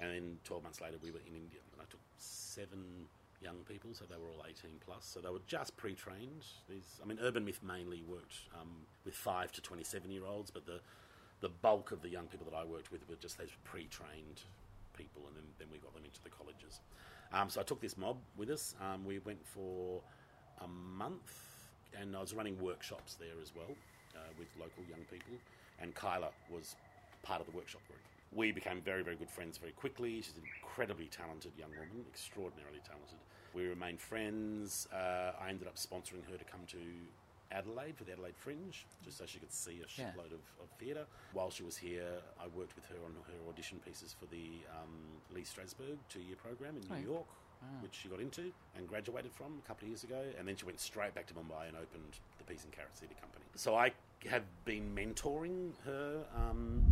And then 12 months later, we were in India, and I took seven young people, so they were all 18 plus. So they were just pre-trained. These, I mean, Urban Myth mainly worked um, with five to 27 year olds, but the the bulk of the young people that I worked with were just those pre-trained people, and then, then we got them into the colleges. Um, so I took this mob with us. Um, we went for a month, and I was running workshops there as well uh, with local young people. And Kyla was part of the workshop group. We became very, very good friends very quickly. She's an incredibly talented young woman, extraordinarily talented. We remained friends. Uh, I ended up sponsoring her to come to Adelaide for the Adelaide Fringe, just so she could see a Yeah. shitload of, of theatre. While she was here, I worked with her on her audition pieces for the um, Lee Strasberg two year program in New Oh, yeah. York, which she got into and graduated from a couple of years ago. And then she went straight back to Mumbai and opened the Peas and Carrots Theatre Company. So I have been mentoring her um,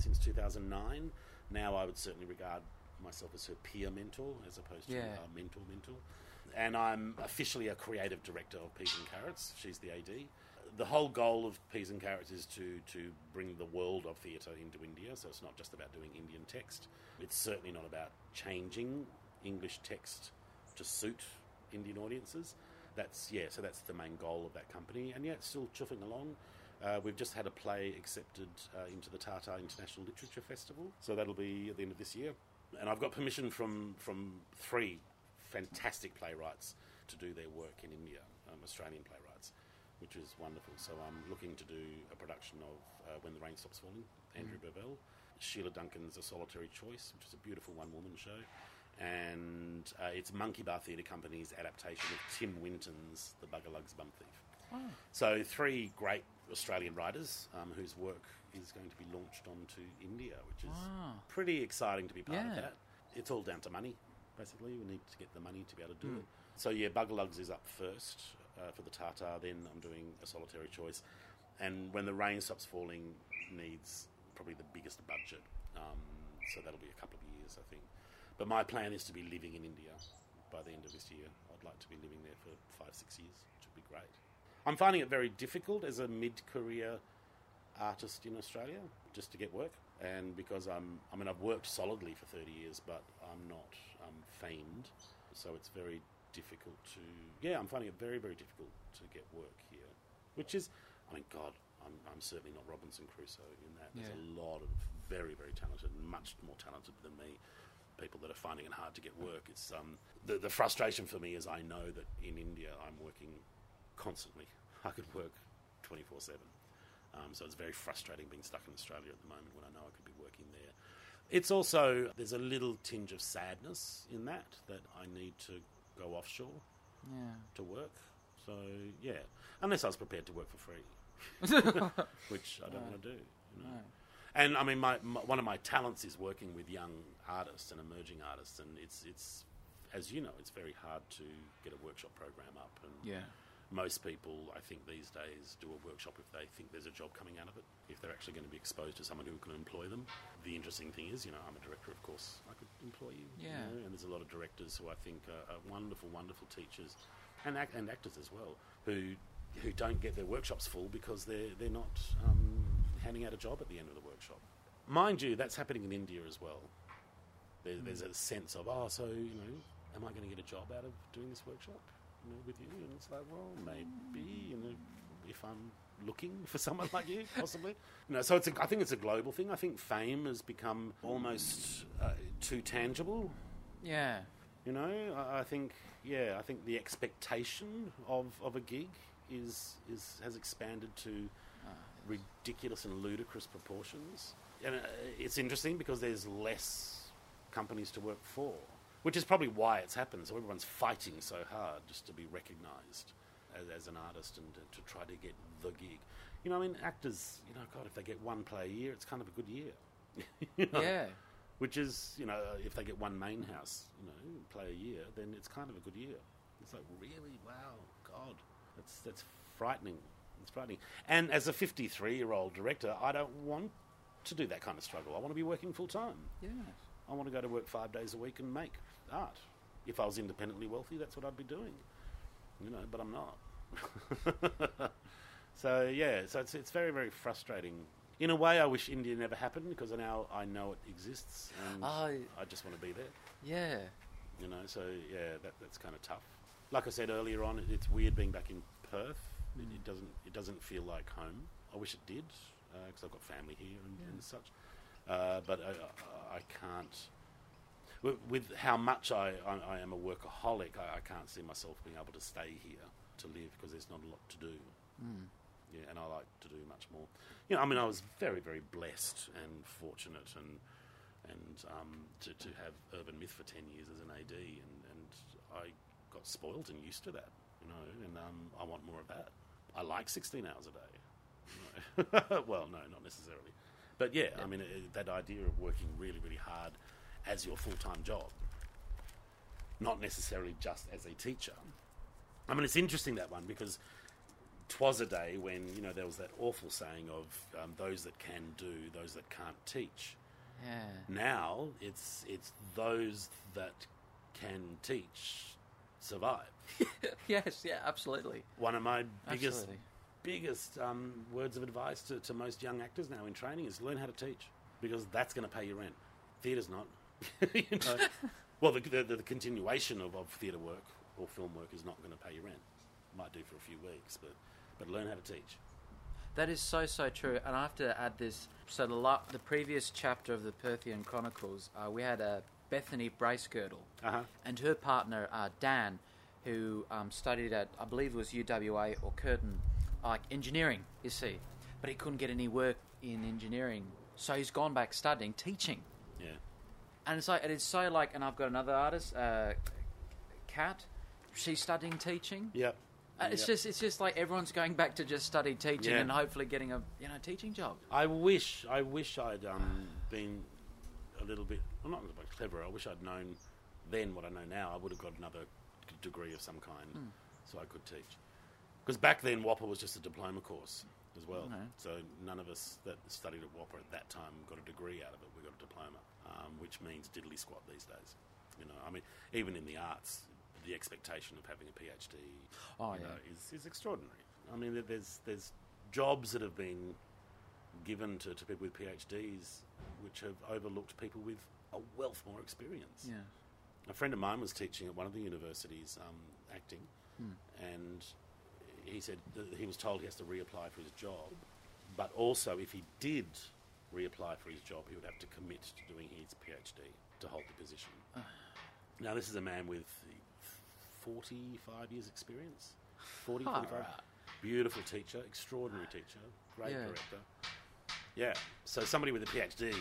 since 2009. Now I would certainly regard myself as her peer mentor as opposed to Yeah. a mentor mentor. And I'm officially a creative director of Peas and Carrots. She's the AD. The whole goal of Peas and Carrots is to, to bring the world of theatre into India. So it's not just about doing Indian text. It's certainly not about changing English text to suit Indian audiences. That's yeah. So that's the main goal of that company. And yeah, it's still chuffing along. Uh, we've just had a play accepted uh, into the Tata International Literature Festival, so that'll be at the end of this year. And I've got permission from from three fantastic playwrights to do their work in India, um, Australian playwrights, which is wonderful. So I'm looking to do a production of uh, When the Rain Stops Falling, Andrew Bevell, Sheila Duncan's A Solitary Choice, which is a beautiful one woman show, and uh, it's Monkey Baa Theatre Company's adaptation of Tim Winton's The Bugalugs Bum Thief. So three great Australian writers um, whose work is going to be launched onto India, which is Wow. pretty exciting to be part of that. It's all down to money, basically. We need to get the money to be able to do it. So yeah, Bugalugs is up first uh, for the Tata. Then I'm doing a solitary choice, and when the rain stops falling, needs probably the biggest budget. Um, so that'll be a couple of years, I think. But my plan is to be living in India by the end of this year. I'd like to be living there for five, six years, which would be great. I'm finding it very difficult as a mid-career artist in Australia just to get work, and because I'm, I mean, I've worked solidly for 30 years, but I'm not um, famed, so it's very difficult to. Yeah, I'm finding it very, very difficult to get work here, which is, I mean, God, I'm, I'm certainly not Robinson Crusoe in that. There's Yeah. a lot of very, very talented, much more talented than me. People that are finding it hard to get work. It's um, the the frustration for me is I know that in India I'm working constantly. I could work 24 7. Um, so it's very frustrating being stuck in Australia at the moment when I know I could be working there. It's also, there's a little tinge of sadness in that, that I need to go offshore Yeah. to work. So, yeah. Unless I was prepared to work for free, <laughs> which I don't want to do. You know? No. And I mean, my, my one of my talents is working with young artists and emerging artists, and it's it's as you know, it's very hard to get a workshop program up. And Yeah. Most people, I think these days, do a workshop if they think there's a job coming out of it. If they're actually going to be exposed to someone who can employ them. The interesting thing is, you know, I'm a director, of course, I could employ you. you Yeah. know, and there's a lot of directors who I think are, are wonderful, wonderful teachers, and act, and actors as well, who who don't get their workshops full because they're they're not um, handing out a job at the end of the workshop. Mind you, that's happening in India as well. There, There's a sense of, oh, so you know, am I going to get a job out of doing this workshop? You know, with you, and it's like, well, maybe, you know, if I'm looking <laughs> for someone like you, possibly. You know, so it's a, I think it's a global thing. I think fame has become almost uh, too tangible. Yeah. You know, I, I think yeah, I think the expectation of, of a gig is is has expanded to ridiculous and ludicrous proportions. And uh, it's interesting because there's less companies to work for, which is probably why it's happened. So everyone's fighting so hard just to be recognised as, as an artist and to, to try to get the gig. You know, I mean, actors, you know, God, if they get one play a year, it's kind of a good year. <laughs> You know? Yeah. Which is, you know, uh, if they get one main house, you know, play a year, then it's kind of a good year. It's like, really? Wow, God, that's that's frightening. It's frightening. And as a 53 year old director, I don't want to do that kind of struggle. I want to be working full time. Yeah. I want to go to work five days a week and make art. If I was independently wealthy, that's what I'd be doing. You know, but I'm not. <laughs> so yeah, so it's it's very very frustrating. In a way, I wish India never happened because now I know it exists and Oh. I just want to be there. Yeah. You know, so yeah, that, that's kind of tough. Like I said earlier on, it, it's weird being back in Perth. It, it doesn't it doesn't feel like home. I wish it did because I've got family here and, and such. Uh, but I, I, I can't. With, with how much I, I, I am a workaholic, I, I can't see myself being able to stay here to live because there's not a lot to do. Yeah, and I like to do much more. You know, I mean, I was very, very blessed and fortunate, and and um, to to have Urban Myth for ten years as an AD, and and I got spoiled and used to that. You know, and um, I want more of that. I like sixteen hours a day. You <laughs> know. well, no, not necessarily, but yeah, I mean, it, that idea of working really, really hard as your full time job, not necessarily just as a teacher. I mean, it's interesting that one because twas a day when you know there was that awful saying of um, those that can do, those that can't teach. Yeah. Now it's it's those that can teach survive. <laughs> yes. Yeah. Absolutely. One of my biggest Absolutely. biggest um, words of advice to, to most young actors now in training is learn how to teach because that's going to pay your rent. Theatre's not. <laughs> you know? well, the, the, the continuation of, of theatre work or film work is not going to pay your rent. Might do for a few weeks, but but learn how to teach. That is so so true, and I have to add this. So the la- the previous chapter of the Perthian Chronicles, uh, we had a Bethany Bracegirdle, Uh huh. and her partner uh, Dan, who um, studied at I believe it was UWA or Curtin, like engineering. You see, but he couldn't get any work in engineering, so he's gone back studying teaching. Yeah. And it's like it's so like, and I've got another artist, uh, Kat. She's studying teaching. Yep. Uh, it's Yep. just it's just like everyone's going back to just study teaching Yeah. and hopefully getting a you know teaching job. I wish, I wish I'd um, been a little bit, well, not a little bit cleverer. I wish I'd known then what I know now. I would have got another degree of some kind, so I could teach. Because back then, WAAPA was just a diploma course as well. Okay. So none of us that studied at WAAPA at that time got a degree out of it. We got a diploma, um, which means diddly squat these days. You know, I mean, even in the arts, the expectation of having a PhD Oh, yeah. know, is, is extraordinary. I mean, there's there's jobs that have been given to, to people with PhDs which have overlooked people with a wealth more experience. Yeah. A friend of mine was teaching at one of the universities um, acting, Hmm. and he said that he was told he has to reapply for his job, but also if he did reapply for his job, he would have to commit to doing his PhD to hold the position. <sighs> now, this is a man with 45 years' experience. 40, Far 45. out. Beautiful teacher, extraordinary teacher, great Yeah. director. Yeah, so somebody with a PhD is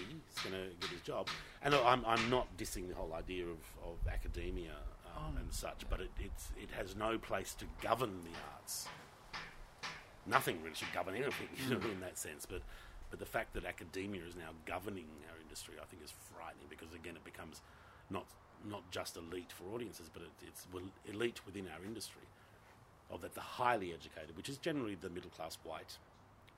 going to get his job. And I'm, I'm not dissing the whole idea of, of academia um, and such, but it, it's, it has no place to govern the arts. Nothing really should govern anything <laughs> you know, in that sense. But, but the fact that academia is now governing our industry, I think, is frightening because, again, it becomes not, not just elite for audiences, but it, it's elite within our industry. Of that, the highly educated, which is generally the middle class white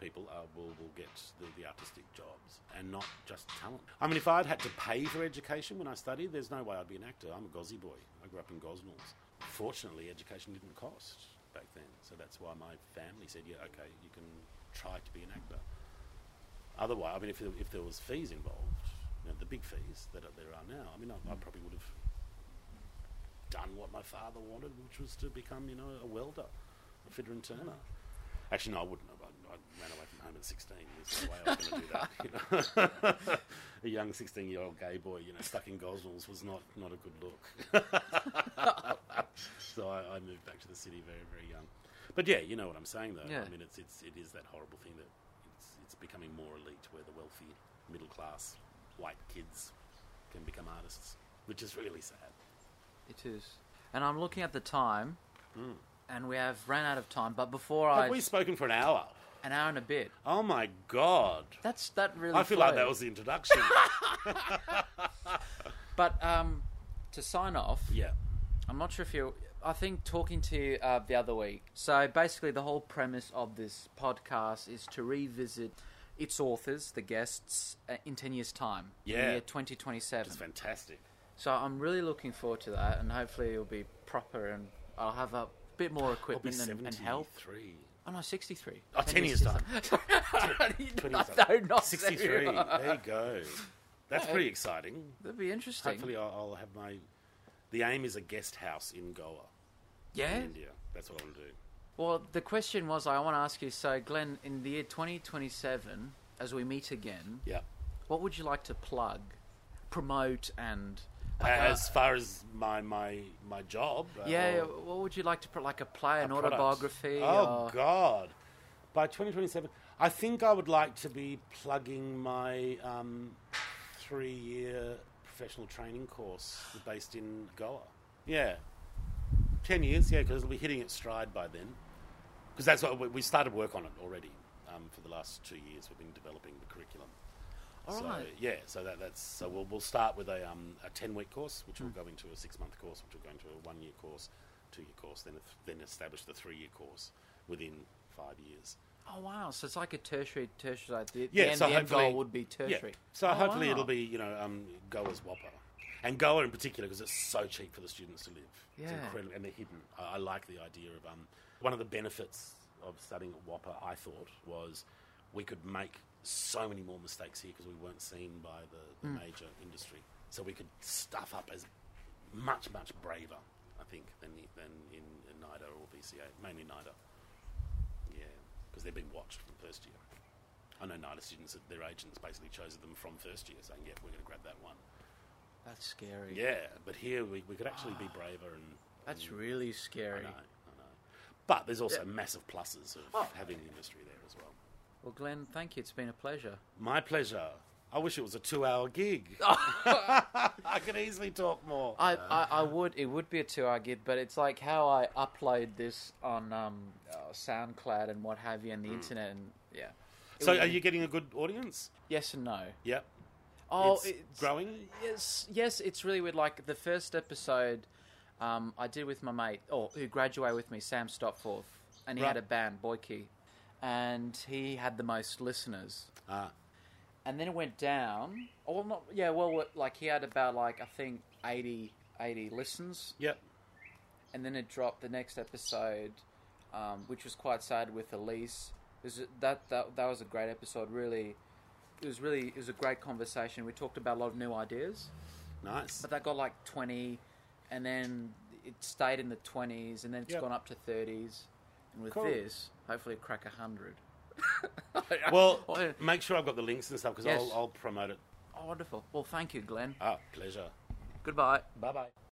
people uh, will, will get the, the artistic jobs and not just talent. I mean, if I'd had to pay for education when I studied, there's no way I'd be an actor. I'm a Gozzy boy. I grew up in Gosnells. Fortunately, education didn't cost back then, so that's why my family said, yeah, okay, you can try to be an actor. Otherwise, I mean, if there, if there was fees involved, you know, the big fees that are, there are now, I mean, I, I mm. probably would have done what my father wanted, which was to become, you know, a welder, a fitter and turner. Actually, no, I wouldn't have. I, I ran away from home at 16. There's no way I was going to do that. You know? <laughs> a young 16 year old gay boy, you know, stuck in Gosnells was not, not a good look. <laughs> so I, I moved back to the city very, very young. But yeah, you know what I'm saying, though. Yeah. I mean, it's, it's, it is that horrible thing that it's, becoming more elite where the wealthy, middle class, white kids can become artists, which is really sad. It is. And I'm looking at the time, and we have ran out of time. But before I, Have we spoken for an hour? an hour and a bit. Oh my god. That's that really. I feel like that was the introduction. <laughs> But um, to sign off, yeah. I'm not sure if you. I think talking to you uh, the other week. So basically, the whole premise of this podcast is to revisit its authors, the guests, uh, in ten years' time, in the Yeah. year 2027. It's fantastic. So I'm really looking forward to that, and hopefully it'll be proper, and I'll have a bit more equipment and, and help. 73. Oh no, 63. Oh, 10 years' time. <laughs> <laughs> <laughs> 20 20 no, years not 63. there you go. That's Yeah. pretty exciting. That'd be interesting. Hopefully, I'll, I'll have my. The aim is a guest house in Goa, yeah. in India. That's what I want to do. Well, the question was, I want to ask you. So, Glenn, in the year 2027, as we meet again, Yeah. what would you like to plug, promote, and like a- As far as my my my job. uh, yeah, what would you like to put, like a play, an a autobiography? Oh or... God! By 2027, I think I would like to be plugging my um, three-year professional training course based in Goa. Yeah, ten years. Yeah, because it'll be hitting its stride by then. Because that's what we, we started work on it already. Um, for the last two years, we've been developing the curriculum. All so right. yeah, so that, that's so we'll we'll start with a um, a ten week course, which Hmm. will go into a six month course, which will go into a one year course, two year course, then then establish the three year course within five years. Oh wow! So it's like a tertiary, tertiary. The, Yeah, the end, so the end goal would be tertiary. Yeah. So Oh, hopefully wow. it'll be you know um, Goa's WAAPA, and Goa in particular because it's so cheap for the students to live. It's Yeah. incredible, and they're hidden. I, I like the idea of um, one of the benefits of studying at WAAPA. I thought was we could make so many more mistakes here because we weren't seen by the, the Hmm. major industry. So we could stuff up as much much braver, I think, than than in, in NIDA or VCA, mainly NIDA. Yeah, because they've been watched from first year. I know NIDA students, their agents basically chose them from first year, saying, "Yeah, we're going to grab that one." That's scary. Yeah, but here we, we could actually be braver and. That's and- really I scary. know, I know. But there's also Yeah. massive pluses of Oh. having the industry there as well. Well, Glenn, thank you. It's been a pleasure. My pleasure. I wish it was a two-hour gig. <laughs> I could easily talk more. I, I, I would. It would be a two-hour gig, but it's like how I upload this on um, uh, SoundCloud and what have you, and the internet, and yeah. So, are you getting a good audience? Yes and no. Yep. Oh, it's, growing. Yes, yes. It's really weird. Like the first episode, um, I did with my mate, or who graduated with me, Sam Stopforth, and he Right. had a band, Boyke, and he had the most listeners. Ah, and then it went down. Or not? Yeah, well, like he had about like I think 80, 80 listens, yep. and then it dropped the next episode, um, which was quite sad with Elise. It was, that that that was a great episode. Really, it was really it was a great conversation. We talked about a lot of new ideas, Nice. but that got like twenty, and then it stayed in the twenties, and then it's Yep. gone up to thirties. And with Cool. this, hopefully, crack a hundred. <laughs> Well, make sure I've got the links and stuff because Yes. I'll, I'll promote it. Oh, wonderful. Well, thank you, Glenn. Ah, pleasure. Goodbye. Bye bye.